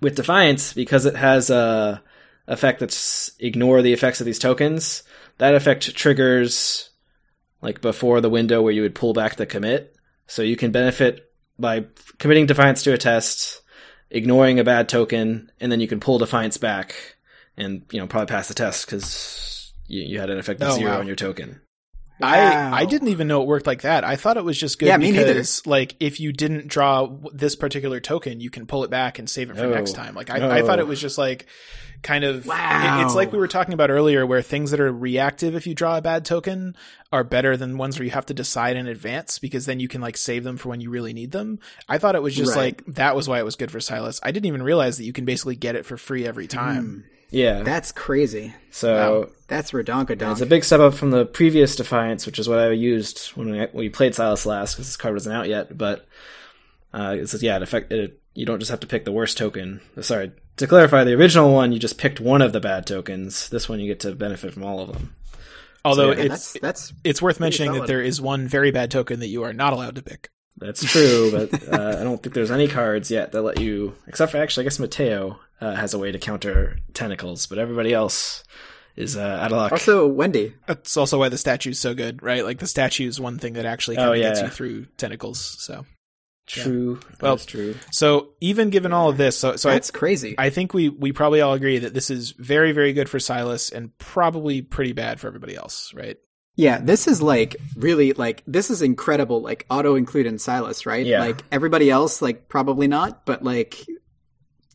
with Defiance, because it has a effect that's ignore the effects of these tokens, that effect triggers like before the window where you would pull back the commit. So you can benefit by committing Defiance to a test, ignoring a bad token, and then you can pull Defiance back and you know probably pass the test because you, you had an effective Oh, zero wow. on your token. Wow. I I didn't even know it worked like that. I thought it was just good Yeah, because like if you didn't draw this particular token, you can pull it back and save it for No. next time. Like I, I thought it was just like kind of Wow. it- it's like we were talking about earlier where things that are reactive if you draw a bad token are better than ones where you have to decide in advance because then you can like save them for when you really need them. I thought it was just Right. like that was why it was good for Silas. I didn't even realize that you can basically get it for free every hmm. time. Yeah. That's crazy. so That's And redonkadonk. It's a big step up from the previous Defiance, which is what I used when we, when we played Silas last, because this card wasn't out yet. But uh, it's yeah, it affect it. You don't just have to pick the worst token. Sorry, to clarify, the original one you just picked one of the bad tokens. This one you get to benefit from all of them. Although yeah, it's that's that's it's worth pretty mentioning that there is one very bad token that you are not allowed to pick. That's true, but uh, I don't think there's any cards yet that let you, except for actually, I guess Mateo uh, has a way to counter tentacles, but everybody else is uh, out of luck. also Wendy. That's also why the statue's so good, right? Like the statue is one thing that actually kind Oh, of gets you through tentacles. So, true. Well, that's true. so even given all of this, so so I, That's crazy. I think we we probably all agree that this is very very good for Silas and probably pretty bad for everybody else, right? Yeah, this is like really like this is incredible. Like auto include in Silas, right? Yeah. Like everybody else, like probably not, but like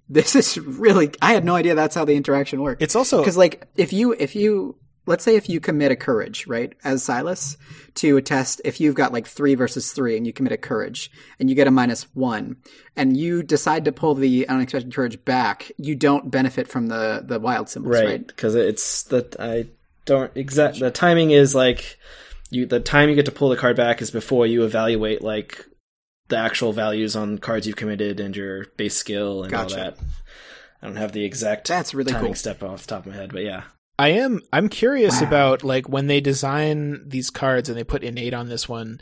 this is really. I had no idea that's how the interaction worked. It's also because like if you if you let's say if you commit a courage right as Silas to a test, if you've got like three versus three and you commit a courage and you get a minus one and you decide to pull the unexpected courage back, you don't benefit from the the wild symbols, right? right because it's that i don't exact the timing is like you the time you get to pull the card back is before you evaluate like the actual values on cards you've committed and your base skill and Gotcha. all that i don't have the exact That's really timing cool. step off the top of my head but yeah I am I'm curious Wow. about like when they design these cards and they put innate on this one,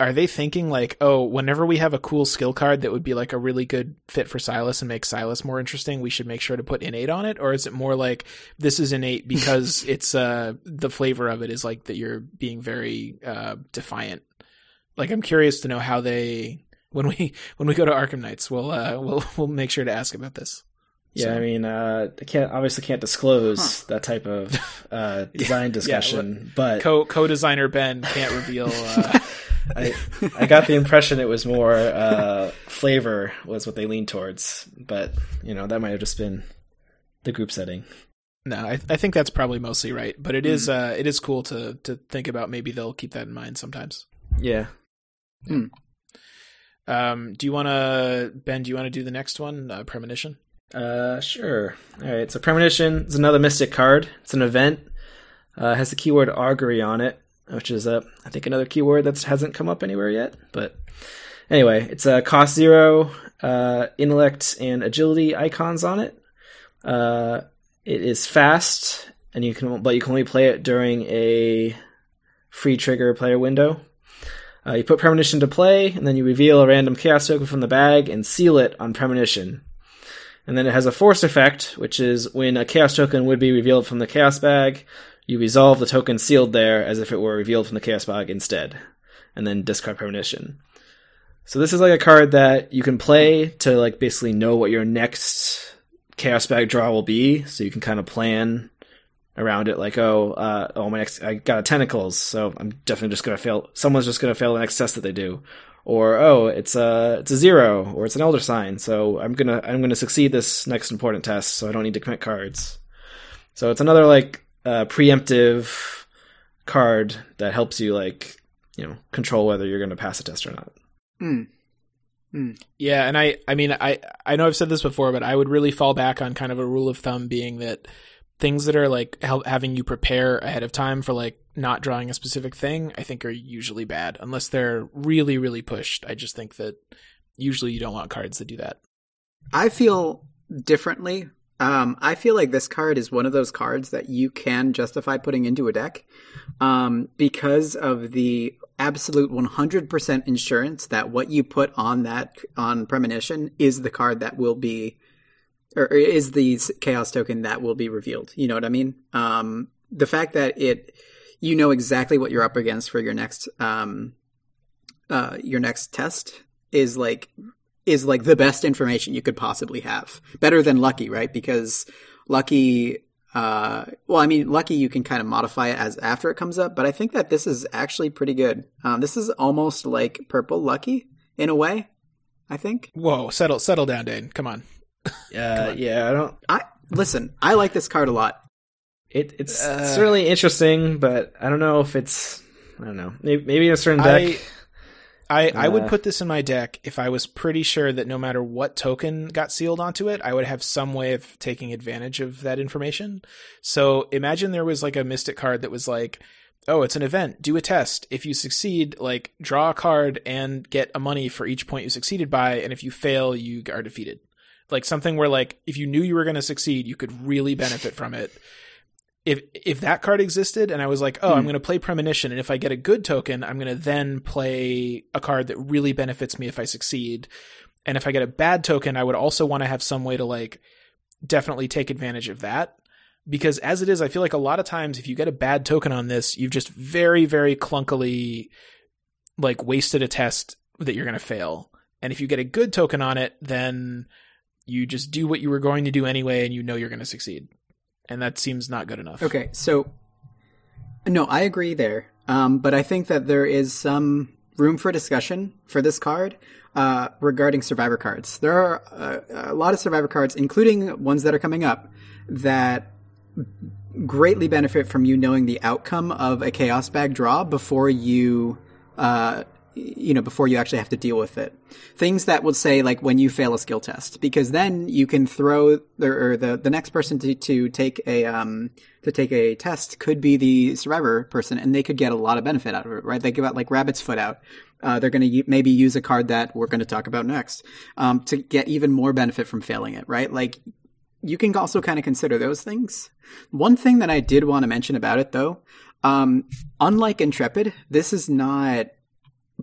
are they thinking like, oh, whenever we have a cool skill card that would be like a really good fit for Silas and make Silas more interesting, we should make sure to put innate on it? Or is it more like this is innate because it's uh the flavor of it is like that you're being very uh defiant? Like I'm curious to know how they when we when we go to Arkham Nights, we'll uh we'll we'll make sure to ask about this. yeah So- i mean uh i can't obviously can't disclose that type of uh design discussion but Co co designer Ben can't reveal uh I, I got the impression it was more uh, flavor was what they leaned towards, but you know that might have just been the group setting. No, I, I think that's probably mostly right, but it is uh, it is cool to to think about. Maybe they'll keep that in mind sometimes. Yeah, Um, do you want to Ben? Do you want to do the next one, uh, premonition? uh, sure. All right, so premonition is another mystic card. It's an event. Uh, has the keyword augury on it, which is uh, I think another keyword that hasn't come up anywhere yet. But anyway, it's a cost zero, uh, intellect and agility icons on it. Uh, it is fast, and you can but you can only play it during a free trigger player window. Uh, you put premonition to play, and then you reveal a random chaos token from the bag and seal it on premonition. And then it has a force effect, which is when a chaos token would be revealed from the chaos bag, you resolve the token sealed there as if it were revealed from the chaos bag instead, and then discard premonition. So this is like a card that you can play to like basically know what your next chaos bag draw will be, so you can kind of plan around it. Like, oh, uh, oh, my next, I got a tentacles, so I'm definitely just gonna fail. Someone's just gonna fail the next test that they do, or oh, it's a it's a zero, or it's an elder sign, so I'm gonna I'm gonna succeed this next important test, so I don't need to commit cards. So it's another like uh, preemptive card that helps you like you know control whether you're gonna pass a test or not. Hmm. Yeah, and I I mean I I know I've said this before, but I would really fall back on kind of a rule of thumb being that things that are like hel- having you prepare ahead of time for like not drawing a specific thing, I think are usually bad unless they're really really pushed. I just think that usually you don't want cards that do that. I feel differently. Um, I feel like this card is one of those cards that you can justify putting into a deck um, because of the absolute 100% insurance that what you put on that on premonition is the card that will be or is the chaos token that will be revealed. You know what I mean? Um, the fact that it, you know exactly what you're up against for your next, um, uh, your next test is like, is like the best information you could possibly have. Better than lucky, right? Because lucky, uh, well, I mean, lucky you can kind of modify it as after it comes up, but I think that this is actually pretty good. Um, this is almost like purple lucky in a way. I think. Whoa, settle, settle down, Dane. Come on. Uh, yeah, I don't. I listen. I like this card a lot. It, it's Uh, certainly interesting, but I don't know if it's. I don't know. Maybe, maybe in a certain deck. I, I would Uh, put this in my deck if I was pretty sure that no matter what token got sealed onto it, I would have some way of taking advantage of that information. So imagine there was like a mystic card that was like, oh, it's an event, do a test. If you succeed, like draw a card and get a money for each point you succeeded by, and if you fail, you are defeated. Like something where like if you knew you were going to succeed, you could really benefit from it if if that card existed and I was like, oh, I'm Hmm. going to play premonition, and if I get a good token, I'm going to then play a card that really benefits me if I succeed. And if I get a bad token, I would also want to have some way to like definitely take advantage of that. Because as it is, I feel like a lot of times if you get a bad token on this, you've just very, very clunkily like wasted a test that you're going to fail. And if you get a good token on it, then you just do what you were going to do anyway and you know you're going to succeed. And that seems not good enough. Okay, so no, I agree there. Um, but I think that there is some room for discussion for this card uh, regarding survivor cards. There are uh, a lot of survivor cards, including ones that are coming up, that greatly benefit from you knowing the outcome of a chaos bag draw before you uh you know before you actually have to deal with it. Things that would say like when you fail a skill test because then you can throw the or the the next person to to take a um to take a test could be the survivor person and they could get a lot of benefit out of it right? They give out like rabbit's foot out. Uh, they're going to maybe use a card that we're going to talk about next um, to get even more benefit from failing it right? Like you can also kind of consider those things. One thing that I did want to mention about it though, um, unlike Intrepid, this is not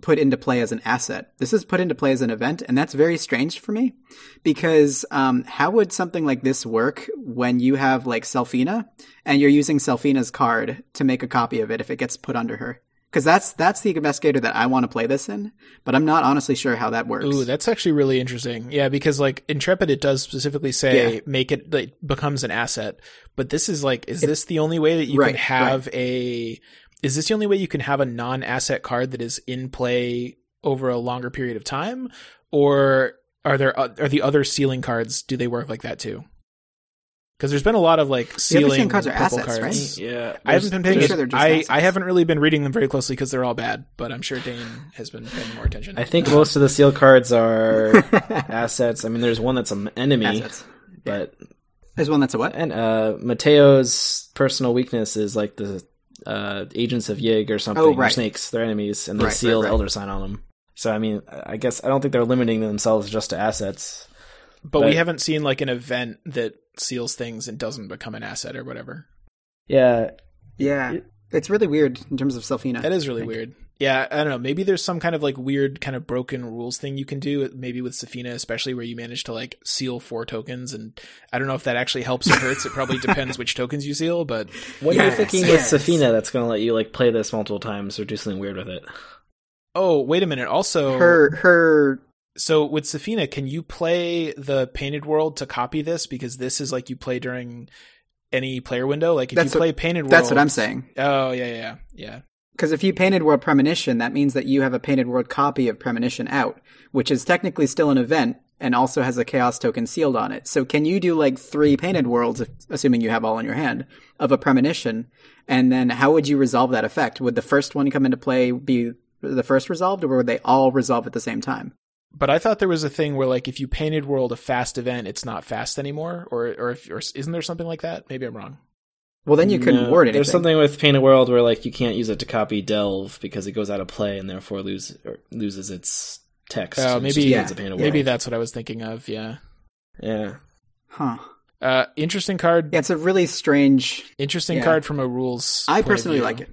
put into play as an asset. This is put into play as an event, and that's very strange for me because um, how would something like this work when you have like Sefina and you're using Sefina's card to make a copy of it if it gets put under her? Because that's that's the investigator that I want to play this in, but I'm not honestly sure how that works. Ooh, that's actually really interesting. Yeah, because like Intrepid, it does specifically say Yeah. make it like becomes an asset. But this is like, is this the only way that you Right, can have a? Is this the only way you can have a non-asset card that is in play over a longer period of time, or are there are the other sealing cards? Do they work like that too? Because there's been a lot of like The other sealing sealing cards are purple assets, cards. right? Yeah, I haven't been paying. sure they're just I, assets. I haven't really been reading them very closely because they're all bad. But I'm sure Dane has been paying more attention. I think most of the seal cards are assets. I mean, there's one that's an enemy, Assets. but There's one that's a what? and uh, Mateo's personal weakness is like the uh, agents of Yig or something, Oh, or right. snakes. They're enemies, and they Right, seal right, right. Elder Sign on them. So I mean, I guess I don't think they're limiting themselves just to assets. but we haven't seen like an event that seals things and doesn't become an asset or whatever. Yeah, Yeah, it's really weird in terms of Sefina. That is really weird. Yeah, I don't know. Maybe there's some kind of like weird kind of broken rules thing you can do, maybe with Sefina, especially where you manage to like seal four tokens. And I don't know if that actually helps or hurts. It probably depends which tokens you seal, but what are you Yes, thinking yes. with Sefina that's going to let you like play this multiple times or do something weird with it? oh, wait a minute. Also, Her her so with Sefina, can you play the Painted World to copy this? Because this is like you play during any player window. Like if That's you what- play Painted World, that's what I'm saying. Oh yeah, yeah, yeah, yeah. Because if you painted world premonition, that means that you have a painted world copy of premonition out, which is technically still an event and also has a chaos token sealed on it. So can you do like three painted worlds, assuming you have all in your hand, of a premonition? And then how would you resolve that effect? Would the first one come into play be the first resolved, or would they all resolve at the same time? But I thought there was a thing where like if you painted world a fast event, it's not fast anymore, or or if or isn't there something like that? Maybe I'm wrong. Well, then you couldn't No, ward anything. There's something with Painted World where like you can't use it to copy Delve because it goes out of play and therefore lose or loses its text. Oh, maybe- Yeah, becomes a World. Maybe that's what I was thinking of. Yeah. Yeah. Huh. Uh, interesting card. Yeah, it's a really strange. Interesting Yeah. card from a rules. I point of personally view. like it.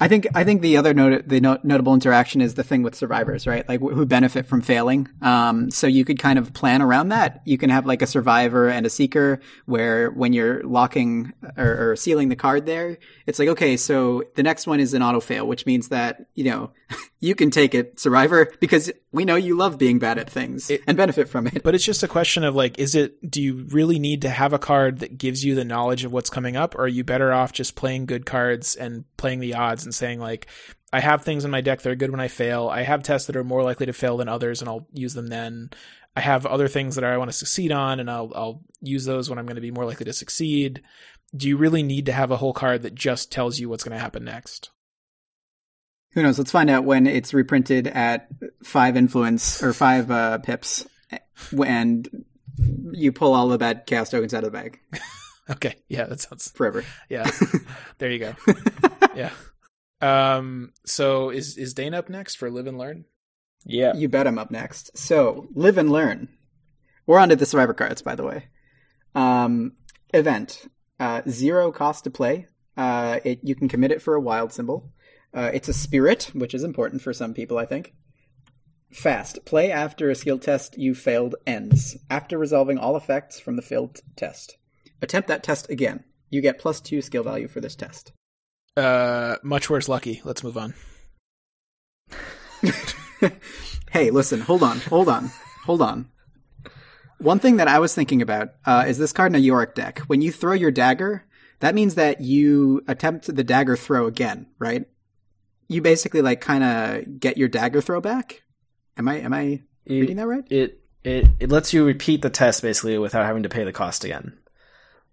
I think I think the other not- the no- notable interaction is the thing with survivors, right? Like wh- who benefit from failing. Um, so you could kind of plan around that. You can have like a survivor and a seeker, where when you're locking or, or sealing the card there, it's like okay, so the next one is an auto fail, which means that you know you can take it, survivor, because we know you love being bad at things It- and benefit from it. But it's just a question of like, is it, do you really need to have a card that gives you the knowledge of what's coming up? Or are you better off just playing good cards and playing the odds and saying like, I have things in my deck that are good when I fail. I have tests that are more likely to fail than others and I'll use them then. I have other things that I want to succeed on and I'll, I'll use those when I'm going to be more likely to succeed. Do you really need to have a whole card that just tells you what's going to happen next? Who knows? Let's find out when it's reprinted at five influence or five uh, pips, and you pull all the bad chaos tokens out of the bag Okay. Yeah, that sounds forever. Yeah. there you go. Yeah. Um so is is Dane up next for live and learn? Yeah. You bet I'm up next. So, live and learn. We're on to the survivor cards, by the way. Um, event. Uh, zero cost to play. Uh, it, you can commit it for a wild symbol. Uh, it's a spirit, which is important for some people, I think. Fast. Play after a skill test you failed ends. After resolving all effects from the failed test. Attempt that test again. You get plus two skill value for this test. Uh much worse lucky. Let's move on. hey, listen, hold on, hold on, hold on. One thing that I was thinking about uh, is this card in a Yorick deck. When you throw your dagger, that means that you attempt the dagger throw again, right? You basically like kind of get your dagger throw back. Am I am I reading that right? It it it lets you repeat the test basically without having to pay the cost again.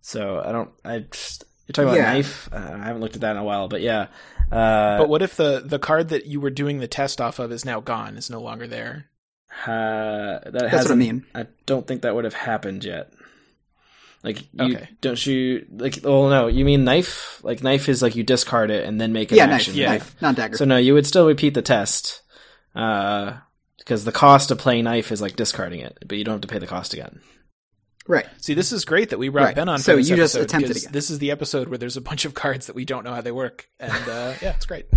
So I don't. I just, you're talking about Yeah. knife. Uh, I haven't looked at that in a while, but yeah. Uh, But what if the the card that you were doing the test off of is now gone, is no longer there? uh, that That's what I mean. I don't think that would have happened yet. Like, you, Okay. don't you like? Oh no, you mean knife? Like knife is like you discard it and then make an Yeah, knife, action. yeah. knife, not dagger. So no, you would still repeat the test, uh, because the cost of playing knife is like discarding it, but you don't have to pay the cost again. Right. See, this is great that we brought Right. Ben on. For So this you just attempted again. This is the episode where there's a bunch of cards that we don't know how they work, and uh, yeah, it's great.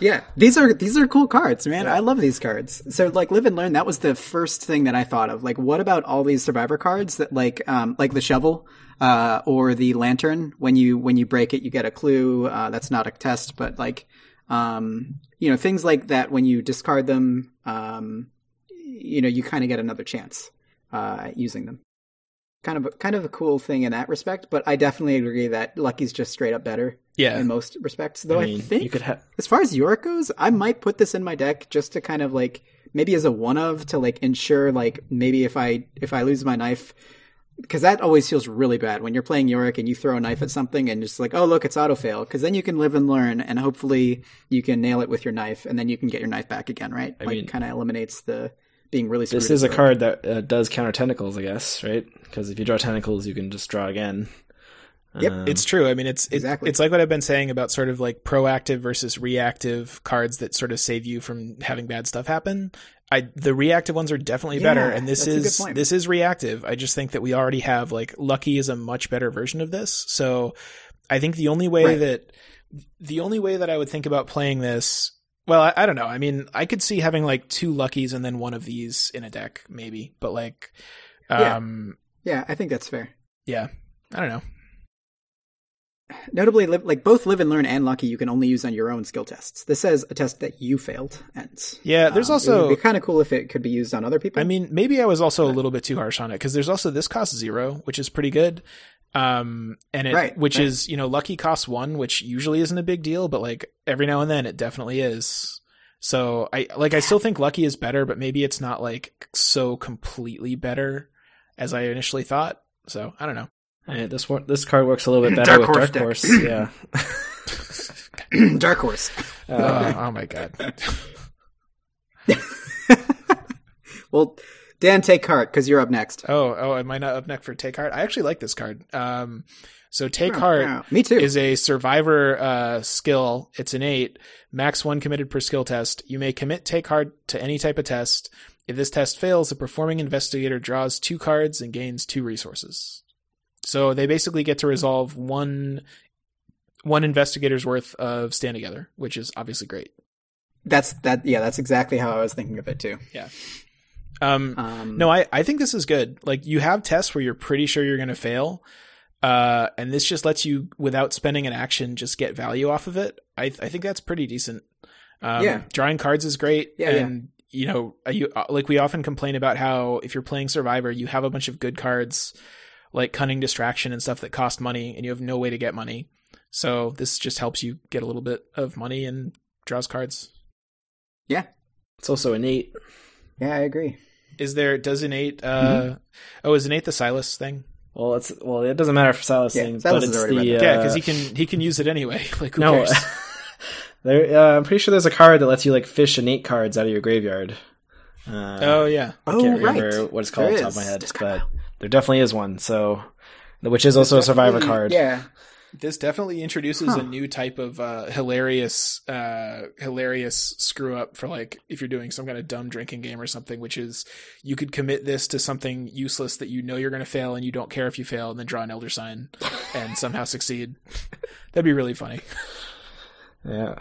Yeah, these are these are cool cards, man. I love these cards. So like live and learn, that was the first thing that I thought of. Like, what about all these survivor cards that like um like the shovel uh or the lantern? When you when you break it, you get a clue. Uh, that's not a test, but like um you know things like that. When you discard them, um you know you kind of get another chance uh using them. Kind of kind of a cool thing in that respect, but I definitely agree that Lucky's just straight up better Yeah, in most respects. Though I, I think you could have. as far as Yorick goes, I might put this in my deck just to kind of like maybe as a one of to like ensure like maybe if I if I lose my knife because that always feels really bad when you're playing Yorick and you throw a knife at something and just like oh look it's auto fail because then you can live and learn and hopefully you can nail it with your knife and then you can get your knife back again right I like mean- kind of eliminates the being really This is a as card that uh, does counter tentacles, I guess, right? Because if you draw tentacles, you can just draw again. Yep, Um, it's true. I mean, it's it, Exactly. it's like what I've been saying about sort of like proactive versus reactive cards that sort of save you from having bad stuff happen. I the reactive ones are definitely better, and this that's a good is this is reactive. I just think that we already have like Lucky is a much better version of this. So I think the only way Right. that the only way that I would think about playing this. Well, I, I don't know. I mean, I could see having like two luckies and then one of these in a deck, maybe. But like, Yeah. um, yeah I think that's fair. yeah, I don't know. Notably, like both live and learn and lucky, you can only use on your own skill tests. This says a test that you failed ends. Yeah, there's Um, also- it would be kind of cool if it could be used on other people. I mean, maybe I was also a little bit too harsh on it because there's also this costs zero, which is pretty good. Um, and it, Right, which right. is, you know, lucky costs one, which usually isn't a big deal, but like every now and then it definitely is. So I, like, I still think lucky is better, but maybe it's not like so completely better as I initially thought. So I don't know. this one, this card works a little bit better Dark with Horse Dark deck. Horse. Yeah. Dark Horse. Uh, oh my God. Well, Dan, take heart because you're up next. Oh, oh, am I not up next for take heart? I actually like this card. Um, so take Yeah, heart. Me too. is a survivor uh, skill. It's innate. Max one committed per skill test. You may commit take heart to any type of test. If this test fails, the performing investigator draws two cards and gains two resources. So they basically get to resolve one one investigator's worth of stand together, which is obviously great. That's that. Yeah, that's exactly how I was thinking of it too. Yeah. Um, Um, no, I, I think this is good. Like you have tests where you're pretty sure you're going to fail. Uh, and this just lets you, without spending an action, just get value off of it. I, I think that's pretty decent. Um, Yeah. Drawing cards is great. Yeah, yeah. and, you know, uh, you, uh, like we often complain about how if you're playing Survivor, you have a bunch of good cards like Cunning Distraction and stuff that cost money and you have no way to get money. So this just helps you get a little bit of money and draws cards. yeah, It's also innate. yeah, I agree. Is there, does innate, uh, Mm-hmm. oh, is innate the Silas thing? Well, it's well, it doesn't matter for Silas Yeah, thing, Silas but it's already the read Yeah, uh, because he can he can use it anyway. Like who no. cares? there, uh, I'm pretty sure there's a card that lets you like fish innate cards out of your graveyard. Uh, oh yeah, I Oh, can't right. remember what it's called There off the top of my head, Just got but there definitely is one. So, which is also a survivor card. Yeah, this definitely introduces Huh. a new type of uh, hilarious uh, hilarious screw up for like if you're doing some kind of dumb drinking game or something, which is you could commit this to something useless that you know you're going to fail and you don't care if you fail, and then draw an elder sign and somehow succeed. That'd be really funny. yeah.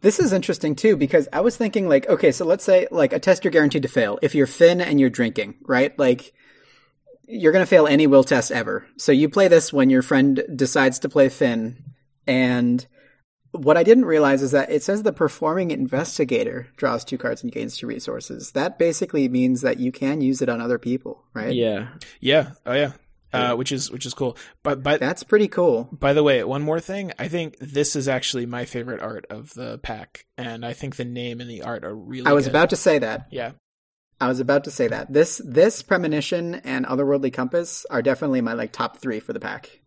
This is interesting too because I was thinking like, okay, so let's say like a test you're guaranteed to fail if you're Finn and you're drinking, right? Like you're going to fail any will test ever. So you play this when your friend decides to play Finn and what I didn't realize is that it says the performing investigator draws two cards and gains two resources. That basically means that you can use it on other people, right? Yeah. Yeah. Oh yeah. Uh, which is which is cool. But but That's pretty cool. By the way, one more thing. I think this is actually my favorite art of the pack, and I think the name and the art are really. I was good. about to say that. Yeah. I was about to say that. This this premonition and otherworldly compass are definitely my like top 3 for the pack.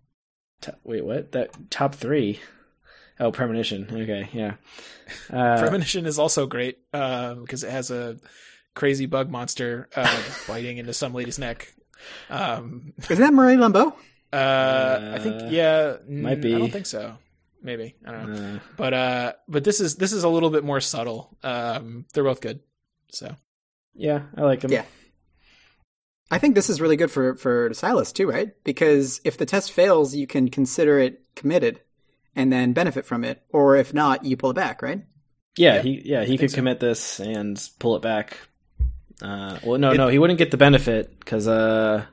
T- wait, what? That top three? Oh, premonition. Okay, yeah. Uh, Premonition is also great uh, because it has a crazy bug monster uh, biting into some lady's neck. Um, Isn't that Marie Lambeau? uh, I think Uh, yeah, might be. I don't think so. Maybe I don't know. uh, But uh, but this is this is a little bit more subtle. Um, they're both good. So yeah, I like him. Yeah. I think this is really good for for Silas too, right? Because if the test fails, you can consider it committed and then benefit from it, or if not, you pull it back, right? Yeah, Yep, he yeah he think could so. commit this and pull it back. Uh, well, no, It- no, he wouldn't get the benefit because uh,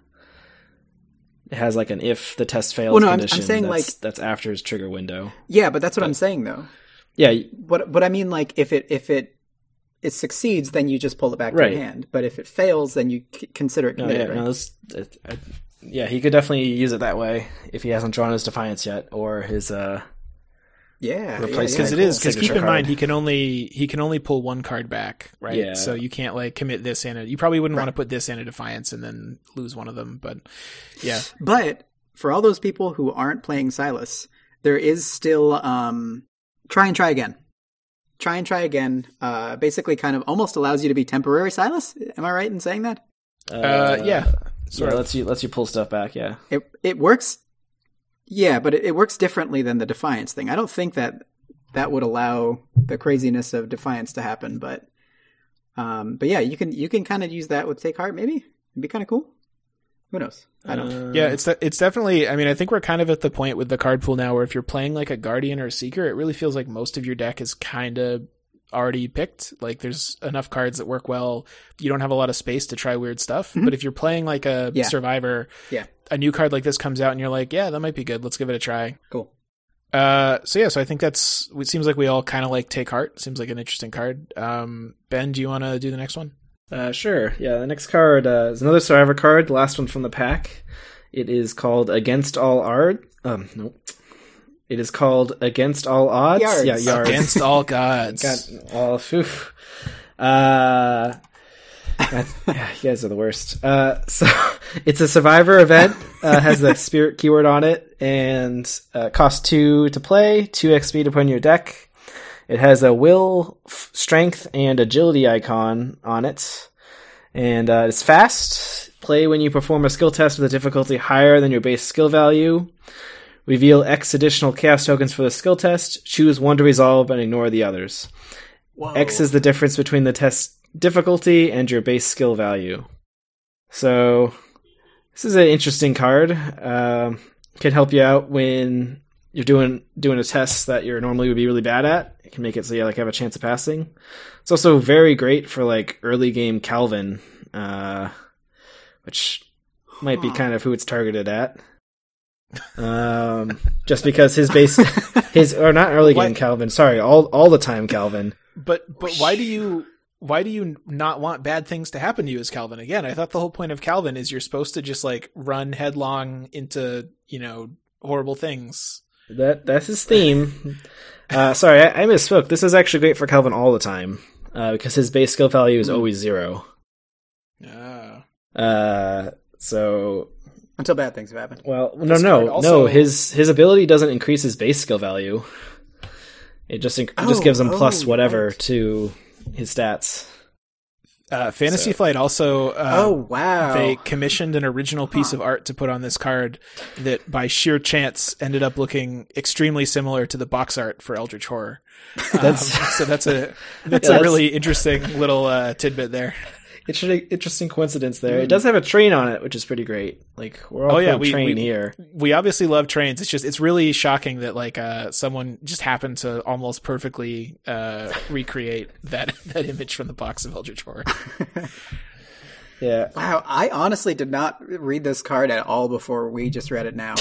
it has like an if the test fails Well, no, I'm- I'm condition. saying, that's, like- that's after his trigger window. Yeah, but that's what But- I'm saying though. Yeah, What what I mean like if it if it it succeeds, then you just pull it back to your hand. But if it fails, then you c- consider it no, committed, yeah, right? no, this, it, I, yeah, he could definitely use it that way if he hasn't drawn his defiance yet or his uh. yeah, Replace yeah, because yeah, it cool. is because keep Signature in mind he can only he can only pull one card back right Yeah. so you can't like commit this and a, you probably wouldn't Right. want to put this and a defiance and then lose one of them but yeah But for all those people who aren't playing Silas, there is still um, try and try again. Try and try again. Uh, basically, kind of almost allows you to be temporary Silas. Am I right in saying that? uh, yeah sort of lets you lets you pull stuff back. Yeah, It it works. Yeah, but it, it works differently than the defiance thing. I don't think that that would allow the craziness of defiance to happen. But um, but yeah, you can you can kind of use that with take heart. Maybe it'd be kind of cool. Who knows? I don't. Uh, yeah it's it's definitely i mean i think we're kind of at the point with the card pool now where if you're playing like a guardian or a seeker it really feels like most of your deck is kind of already picked like there's enough cards that work well you don't have a lot of space to try weird stuff Mhm. but if you're playing like a Yeah. survivor Yeah. a new card like this comes out and you're like yeah that might be good let's give it a try Cool. Uh, so yeah, so I think that's. It seems like we all kind of like take heart. Seems like an interesting card. Um, Ben, do you want to do the next one? Uh, sure. Yeah, the next card uh, is another survivor card, the last one from the pack. It is called Against All Ard. Um, nope. It is called Against All Odds. Yards. Yeah, yards. Against all gods. God, all, phew. Uh, yeah, you guys are the worst. Uh, so it's a survivor event. Uh, has the spirit keyword on it, and uh, costs two to play, two XP to put in your deck. It has a will, f- strength, and agility icon on it, and uh, it's fast. Play when you perform a skill test with a difficulty higher than your base skill value. Reveal X additional chaos tokens for the skill test. Choose one to resolve and ignore the others. Whoa. X is the difference between the test difficulty and your base skill value. So this is an interesting card. Um, can help you out when you're doing doing a test that you're normally would be really bad at. It can make it so you like have a chance of passing. It's also very great for like early game Calvin, uh, which might be kind of who it's targeted at. Um, just because his base, his or not early Why- game Calvin. Sorry, all all the time Calvin. But but why do you why do you not want bad things to happen to you as Calvin? Again, I thought the whole point of Calvin is you're supposed to just like run headlong into you know horrible things. That that's his theme. Uh, sorry, I, I misspoke. This is actually great for Calvin all the time uh, because his base skill value is Hmm. always zero. Ah. Uh, so Until bad things have happened. well, no, This no, also- no. His his ability doesn't increase his base skill value. It just inc- it just Oh, gives him plus oh, whatever right. to his stats. Uh, Fantasy So- Flight also. Uh, oh wow! They commissioned an original piece of art to put on this card that, by sheer chance, ended up looking extremely similar to the box art for Eldritch Horror. That's- Um, so that's a that's Yeah, a that's- really interesting little uh, tidbit there. It's an interesting coincidence there. It does have a train on it, which is pretty great. Like we're all. Oh, yeah, we- train we- here. We obviously love trains. It's just it's really shocking that like uh, someone just happened to almost perfectly uh, recreate that that image from the box of Eldritch Horror. Yeah, Wow, I honestly did not read this card at all before we just read it now.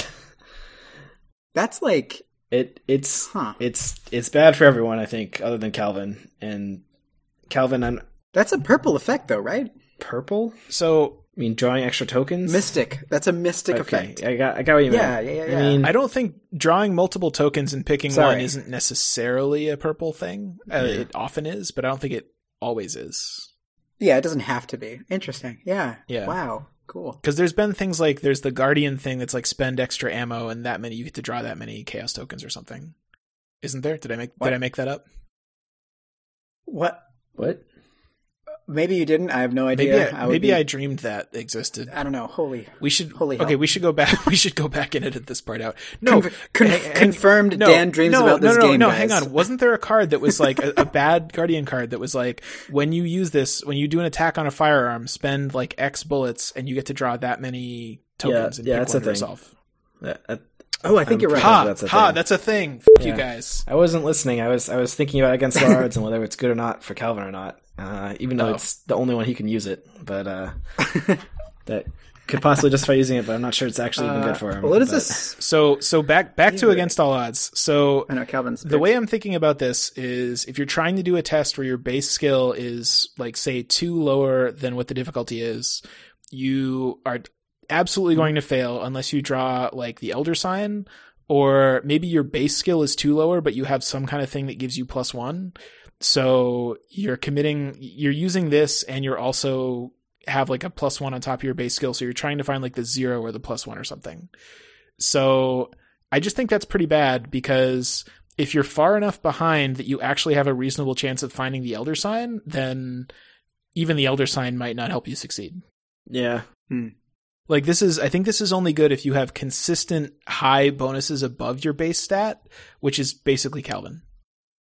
That's like, it it's huh? it's it's bad for everyone. I think, other than Calvin and Calvin. I'm That's a purple effect, though, right? purple. So I mean, drawing extra tokens. Mystic. That's a mystic Okay, effect. I got I got what you Yeah, meant. yeah, yeah, I mean, I don't think drawing multiple tokens and picking Sorry. one isn't necessarily a purple thing. Uh, It often is, but I don't think it always is. Yeah, it doesn't have to be. Interesting. Yeah. Yeah. Wow. Cool. Because there's been things like there's the Guardian thing that's like spend extra ammo and that many you get to draw that many chaos tokens or something. Isn't there? Did I make What? did I make that up? What? what? Maybe you didn't. I have no idea. Maybe I, would maybe be- I dreamed that existed. I don't know. Holy. We should Holy okay. We should go back. We should go back and edit this part out. No, Conf- eh, con- hang- eh, hang- confirmed. no, Dan dreams no, about this no, no, game. No, guys. hang on. Wasn't there a card that was like a, a bad Guardian card that was like when you use this, when you do an attack on a firearm, spend like X bullets and you get to draw that many tokens Yeah, and yeah, pick that's one a for thing. yourself. That- that- Oh, I think I'm you're right. Ha, that's a ha, thing. that's a thing. F- you guys. I wasn't listening. I was I was thinking about against the odds and whether it's good or not for Calvin or not. Uh, even though Oh. it's the only one he can use it, but uh, that could possibly justify using it. But I'm not sure it's actually even Uh, good for him. what is but- this? So so back back to against all odds. So I know Calvin's. the way I'm thinking about this is if you're trying to do a test where your base skill is like say two lower than what the difficulty is, you are absolutely going to fail unless you draw like the elder sign or maybe your base skill is too lower but you have some kind of thing that gives you plus 1. So you're committing you're using this and you're also have like a plus 1 on top of your base skill so you're trying to find like the 0 or the plus 1 or something. So I just think that's pretty bad because if you're far enough behind that you actually have a reasonable chance of finding the elder sign, then even the elder sign might not help you succeed. yeah, hmm. Like this is I think this is only good if you have consistent high bonuses above your base stat, which is basically Calvin.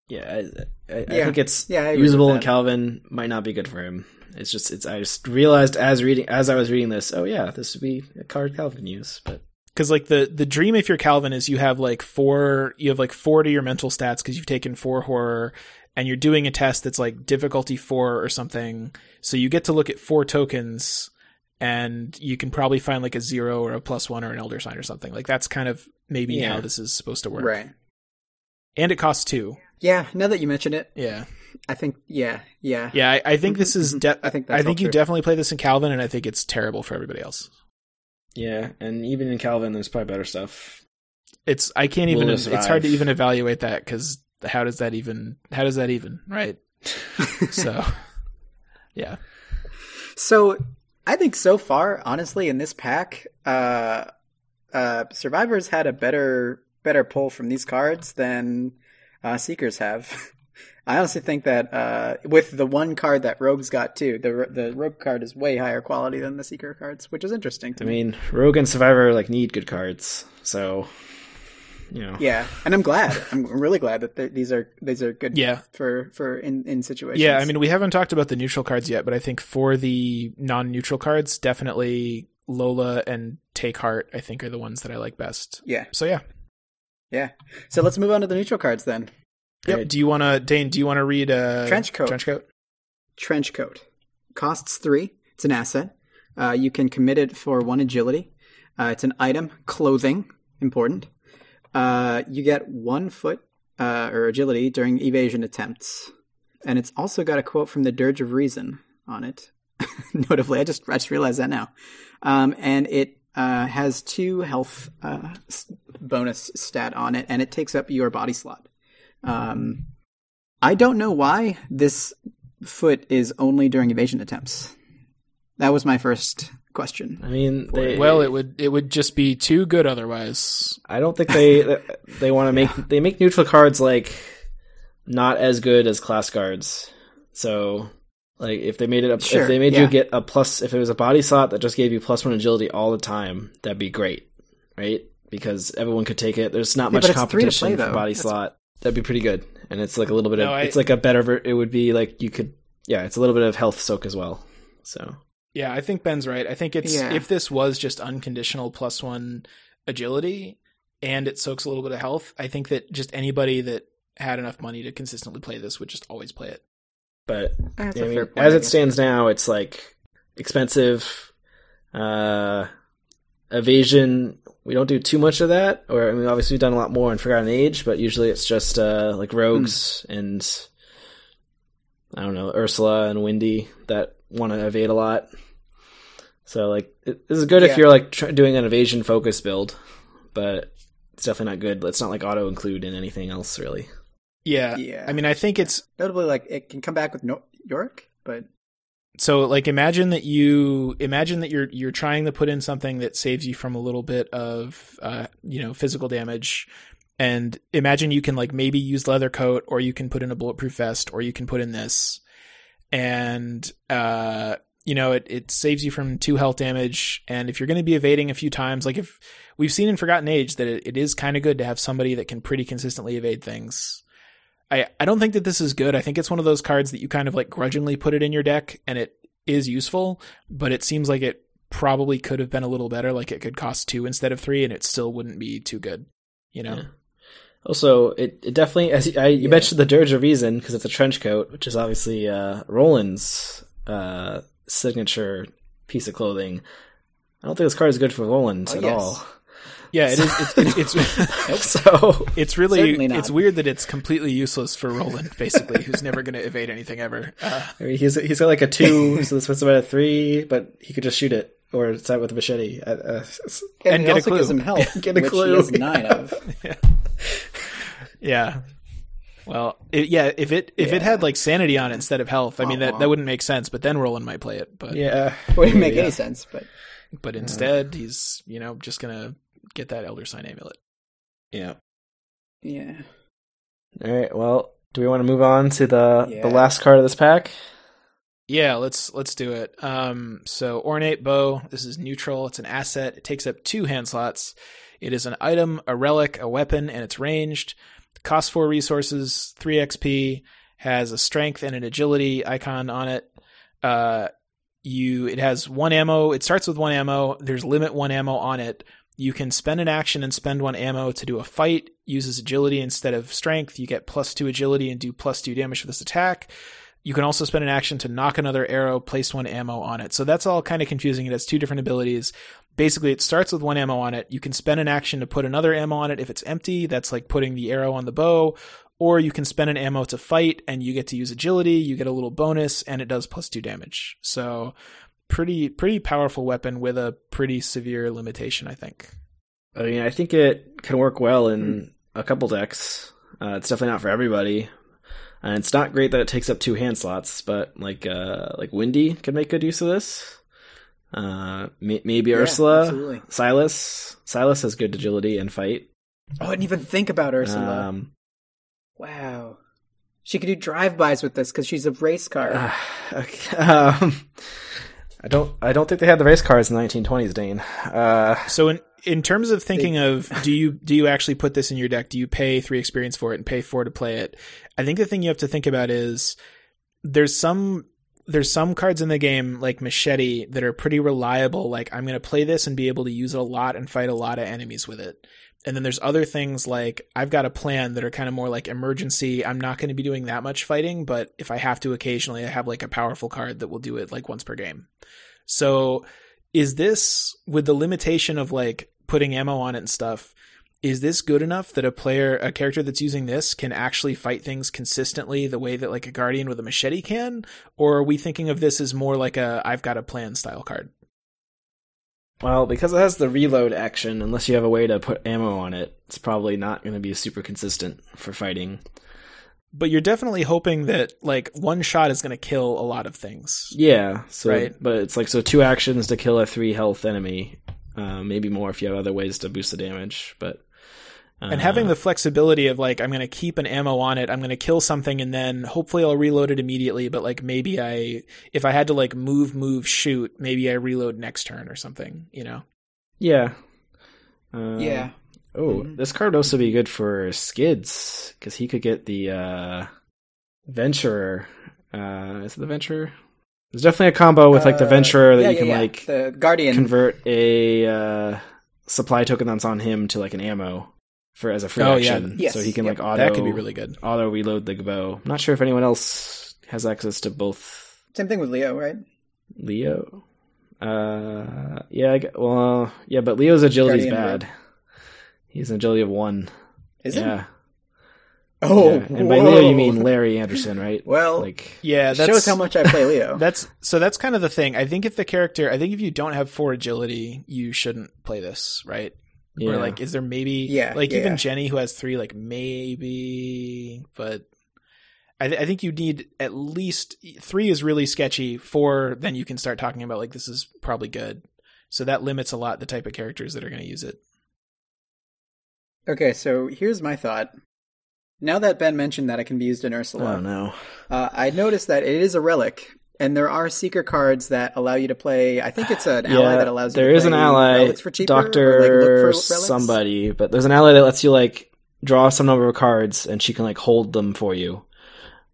Yeah. I, I, I think it's Yeah, I usable with in. Calvin. Might not be good for him. It's just it's. I just realized as reading as I was reading this. Oh yeah, this would be a card Calvin use. But Cuz like the the dream if you're Calvin is you have like four you have like four to your mental stats cuz you've taken four horror and you're doing a test that's like difficulty 4 or something. So you get to look at four tokens and you can probably find like a 0 or a plus 1 or an elder sign or something. Like that's kind of maybe Yeah. how this is supposed to work. Right. And it costs 2. Yeah. Now that you mention it, Yeah. I think. Yeah. Yeah. Yeah, I, I think this is. Mhm, De- I think I think you true. definitely play this in Calvin, and I think it's terrible for everybody else. yeah, and even in Calvin, there's probably better stuff. It's I can't even. Will It's hard to even evaluate that because how does that even? How does that even? Right. So, yeah. So I think so far, honestly, in this pack, uh, uh, survivors had a better better pull from these cards than uh, seekers have. I honestly think that uh, with the one card that rogues got too, the the rogue card is way higher quality than the seeker cards, which is interesting to I me. mean, Rogue and Survivor like need good cards, so you know. Yeah, and I'm glad. I'm really glad that these are these are good. Yeah. for for in in situations. Yeah, I mean, we haven't talked about the neutral cards yet, but I think for the non-neutral cards, definitely Lola and Take Heart, I think, are the ones that I like best. yeah, So yeah, Yeah. So let's move on to the neutral cards then. Yep. Do you want to, Dane? Do you want to read uh, Trench coat. Trench coat. Trench coat costs three. It's an asset. Uh, you can commit it for one agility. Uh, it's an item, clothing, important. Uh, you get one foot uh, or agility during evasion attempts, and it's also got a quote from the Dirge of Reason on it. Notably, I just I just realized that now. Um, and it uh, has two health uh, bonus stat on it, and it takes up your body slot. Um, I don't know why this foot is only during evasion attempts. That was my first question. I mean, they, Well, it would it would just be too good otherwise. I don't think they they want to make they make neutral cards like not as good as class cards. So like if they made it up Sure, if they made yeah. you get a plus if it was a body slot that just gave you plus one agility all the time, that'd be great, right? Because everyone could take it. There's not Yeah, much but to competition play, for body That's- slot. That'd be pretty good. And it's like a little bit of No, I- it's like a better ver- it would be like you could yeah, it's a little bit of health soak as well. So Yeah, I think Ben's right. I think it's Yeah. if this was just unconditional plus one agility and it soaks a little bit of health, I think that just anybody that had enough money to consistently play this would just always play it. but That's I a mean, point, as I it stands now, it's like expensive. Uh, evasion. We don't do too much of that, or I mean, obviously we've done a lot more in Forgotten Age, but usually it's just uh, like rogues and I don't know Ursula and Wendy that want to evade a lot. So like, it, this is good Yeah. if you're like tr- doing an evasion focus build, but it's definitely not good. It's not like auto include in anything else really. Yeah. Yeah. I mean, I think it's Notably, like it can come back with no- York, but so like imagine that you imagine that you're you're trying to put in something that saves you from a little bit of uh you know physical damage. And imagine you can like maybe use leather coat or you can put in a bulletproof vest or you can put in this. And uh you know it, it saves you from two health damage. And if you're going to be evading a few times like if we've seen in forgotten age that it, it is kind of good to have somebody that can pretty consistently evade things I, I don't think that this is good. I think it's one of those cards that you kind of like grudgingly put it in your deck and it is useful, but it seems like it probably could have been a little better. Like it could cost two instead of three and it still wouldn't be too good, you know? Yeah. Also, it, it definitely, as you, I, you Yeah. mentioned the Dirge of Reason because it's a trench coat, which is obviously uh, Roland's uh, signature piece of clothing. I don't think this card is good for Roland Oh, at yes. all. Yeah, it is. It's, it's, it's, so it's really, it's weird that it's completely useless for Roland, basically, who's never going to evade anything ever. Uh, I mean, he's he's got like a two, so this puts him at a three, but he could just shoot it or it's out with a machete. Uh, uh, and, And get a also gives clue. him health, Get a which clue. he has nine of. yeah. Well, it, yeah, if it if it had like sanity on it instead of health, I mean that, that wouldn't make sense. But then Roland might play it. But yeah, Wouldn't make Yeah. any sense, but but instead he's you know just gonna get that Elder Sign amulet. yeah. yeah. All right. Well, do we want to move on to the Yeah. the last card of this pack? Yeah, let's let's do it. Um, so ornate bow. This is neutral. It's an asset. It takes up two hand slots. It is an item, a relic, a weapon, and it's ranged. Costs four resources, three XP. Has a strength and an agility icon on it. Uh, you it has one ammo. It starts with one ammo. There's limit one ammo on it. You can spend an action and spend one ammo to do a fight. Uses agility instead of strength. You get plus two agility and do plus two damage for this attack. You can also spend an action to nock another arrow, place one ammo on it. So that's all kind of confusing. It has two different abilities. Basically, it starts with one ammo on it. You can spend an action to put another ammo on it if it's empty. That's like putting the arrow on the bow. Or you can spend an ammo to fight and you get to use agility. You get a little bonus and it does plus two damage. So pretty, pretty powerful weapon with a pretty severe limitation, I think. I mean, I think it can work well in a couple decks. Uh, it's definitely not for everybody, and it's not great that it takes up two hand slots. But like, uh, like Wendy could make good use of this. Uh, may- maybe Yeah, Ursula, absolutely. Silas. Silas has good agility and fight. Oh, I didn't even think about Ursula. Um, wow. She could do drive-bys with this because she's a race car. uh, okay, um, I don't. I don't think they had the race cars in the 1920s, Dane. Uh, So in in terms of thinking of do you do you actually put this in your deck? Do you pay three experience for it and pay four to play it? I think the thing you have to think about is there's some there's some cards in the game like machete that are pretty reliable. Like I'm going to play this and be able to use it a lot and fight a lot of enemies with it. And then there's other things like I've got a plan that are kind of more like emergency. I'm not going to be doing that much fighting, but if I have to occasionally, I have like a powerful card that will do it like once per game. So is this with the limitation of like putting ammo on it and stuff? Is this good enough that a player, a character that's using this can actually fight things consistently the way that like a guardian with a machete can? Or are we thinking of this as more like a I've got a plan style card? Well, because it has the reload action, unless you have a way to put ammo on it, it's probably not going to be super consistent for fighting. But you're definitely hoping that like one shot is going to kill a lot of things. Yeah, so Right. but it's like so two actions to kill a three health enemy, uh, maybe more if you have other ways to boost the damage. But And having the flexibility of like I'm going to keep an ammo on it, I'm going to kill something and then hopefully I'll reload it immediately, but like maybe I if I had to like move move shoot, maybe I reload next turn or something, you know. yeah, Um, yeah. Oh, Mhm. this card would also be good for Skids because he could get the uh, Venturer. Uh, is it the Venturer? There's definitely a combo with like the Uh, Venturer that yeah, you yeah, can yeah. like the guardian. convert a uh, supply token that's on him to like an ammo for as a free Oh, yeah. action. Yes, So he can yep. like auto that could be really good. auto reload the bow. I'm not sure if anyone else has access to both Same thing with Leo, right? Leo. Uh, yeah, I gue- well, yeah, but Leo's agility is bad. He's an agility of one. Is it? yeah. Oh, Yeah. And by Leo you mean Larry Anderson, right? Well, like Yeah, It that's shows how much I play Leo. That's so that's kind of the thing. I think if the character, I think if you don't have four agility, you shouldn't play this, right? Yeah. Or like, is there maybe, Yeah, like yeah, even yeah. Jenny who has three, like maybe, but I, th- I think you need at least three is really sketchy. Four, then you can start talking about like this is probably good. So that limits a lot the type of characters that are going to use it. Okay, so here's my thought. Now that Ben mentioned that it can be used in Ursula, oh no. uh, I noticed that it is a relic, and there are seeker cards that allow you to play. I think it's an ally that allows you there to is play an ally, relics for cheaper, Doctor or, like, look for somebody, but there's an ally that lets you like draw some number of cards, and she can like hold them for you.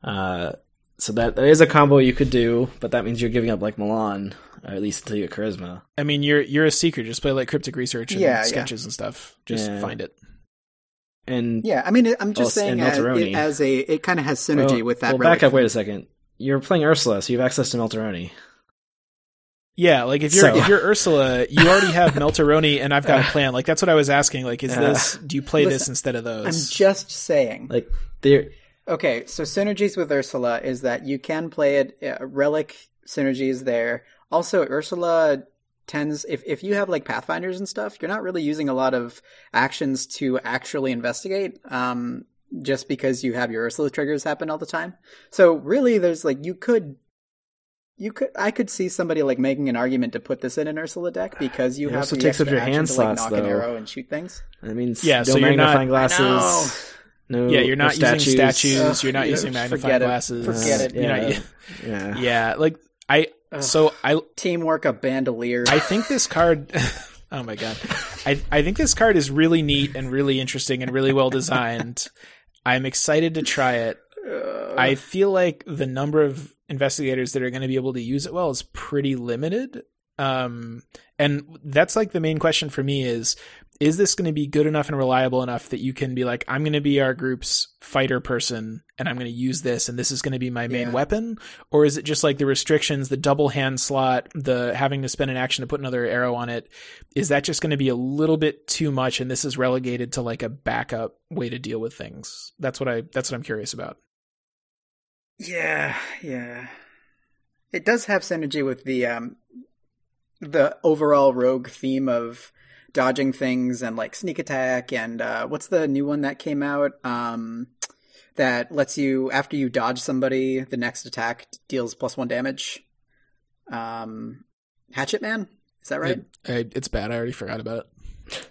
Uh, so that that is a combo you could do, but that means you're giving up like Milan, or at least until you get charisma. I mean, you're you're a seeker. Just play like cryptic research and Yeah, yeah. sketches and stuff. Just Yeah. find it. And Yeah, I mean, I'm just Oh, saying as, it, as a it kind of has synergy well, with that. Well, relic back up. Wait a second. You're playing Ursula, so you have access to Melteroni. Yeah, like if you're So- if you're Ursula, you already have Melteroni, and I've got a plan. Like that's what I was asking. Like, is Uh, this? Do you play this instead of those? I'm just saying. Like there, Okay, so synergies with Ursula is that you can play it. Uh, relic synergies there. Also, Ursula tends if if you have like pathfinders and stuff, you're not really using a lot of actions to actually investigate. Um, just because you have your Ursula triggers happen all the time. So really, there's like you could. You could, I could see somebody like making an argument to put this in an Ursula deck because you It have also the takes up your action hand to like slots, nock an arrow and shoot things. that means Yeah, no so you're not- magnifying glasses. No, yeah, you're no not using statues. Ugh, you're not yeah, using magnifying it. glasses. Forget it. You're not- Yeah. Yeah. yeah, like I. Ugh. So I Teamwork, a bandolier. I think this card. oh my god, I I think this card is really neat and really interesting and really well designed. I'm excited to try it. I feel like the number of investigators that are going to be able to use it well is pretty limited. Um, and that's like the main question for me is, is this going to be good enough and reliable enough that you can be like, I'm going to be our group's fighter person and I'm going to use this and this is going to be my main Yeah. weapon? Or is it just like the restrictions, the double hand slot, the having to spend an action to put another arrow on it? Is that just going to be a little bit too much and this is relegated to like a backup way to deal with things? That's what I, that's what I'm curious about. Yeah, yeah. It does have synergy with the um the overall rogue theme of dodging things and like sneak attack and uh what's the new one that came out um that lets you after you dodge somebody the next attack deals plus 1 damage. Um Hatchet Man, is that right? It- I, it's bad. I already forgot about it.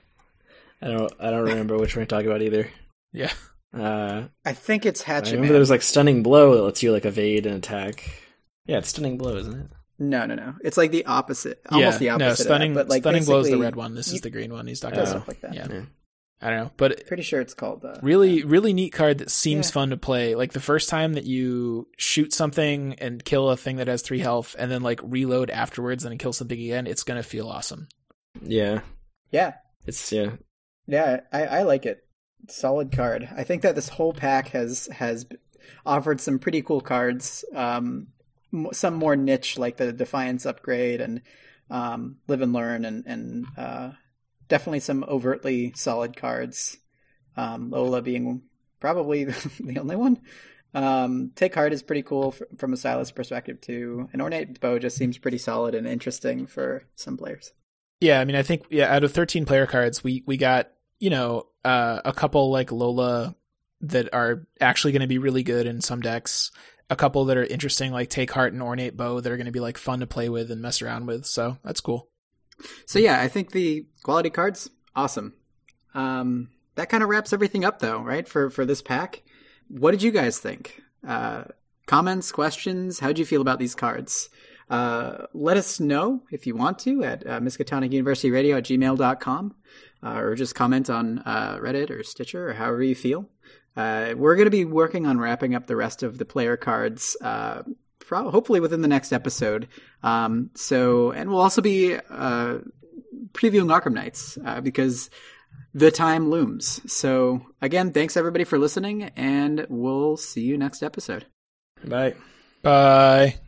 I don't. I don't remember which one you're talking about either. Yeah. Uh, I think it's I Hatchet remember Man. there's like stunning blow that lets you like evade an attack. Yeah, it's stunning blow, isn't it? No, no, no. It's like the opposite. Almost the opposite. No, of that, but like stunning blows the red one. This you- is the green one. He's talking does about. look like that. Yeah. Yeah. I don't know, but Pretty sure it's called the really, really neat card that seems Yeah. fun to play. Like the first time that you shoot something and kill a thing that has three health, and then like reload afterwards and kill something again, it's gonna feel awesome. Yeah, Yeah. it's yeah. Yeah, I, I like it. Solid card. I think that this whole pack has has offered some pretty cool cards. Um, some more niche like the Defiance upgrade and um, Live and Learn, and and uh, definitely some overtly solid cards. Um, Lola being probably the only one. Um, Take Heart is pretty cool from a stylist perspective too. An Ornate Bow just seems pretty solid and interesting for some players. Yeah, I mean, I think yeah, out of 13 player cards, we we got you know uh, a couple like Lola that are actually going to be really good in some decks. A couple that are interesting, like Take Heart and Ornate Bow, that are going to be like fun to play with and mess around with. So that's cool. So yeah, I think the quality cards awesome. Um, that kind of wraps everything up, though, right? For for this pack, what did you guys think? Uh, comments, questions? How'd you feel about these cards? Uh, let us know if you want to at uh, Miskatonic University Radio at gmail.com uh, or just comment on uh, Reddit or Stitcher or however you feel. Uh, we're going to be working on wrapping up the rest of the player cards, uh, pro- hopefully within the next episode. Um, so, and we'll also be uh, previewing Arkham Nights uh, because the time looms. So, again, thanks everybody for listening, and we'll see you next episode. Bye. Bye.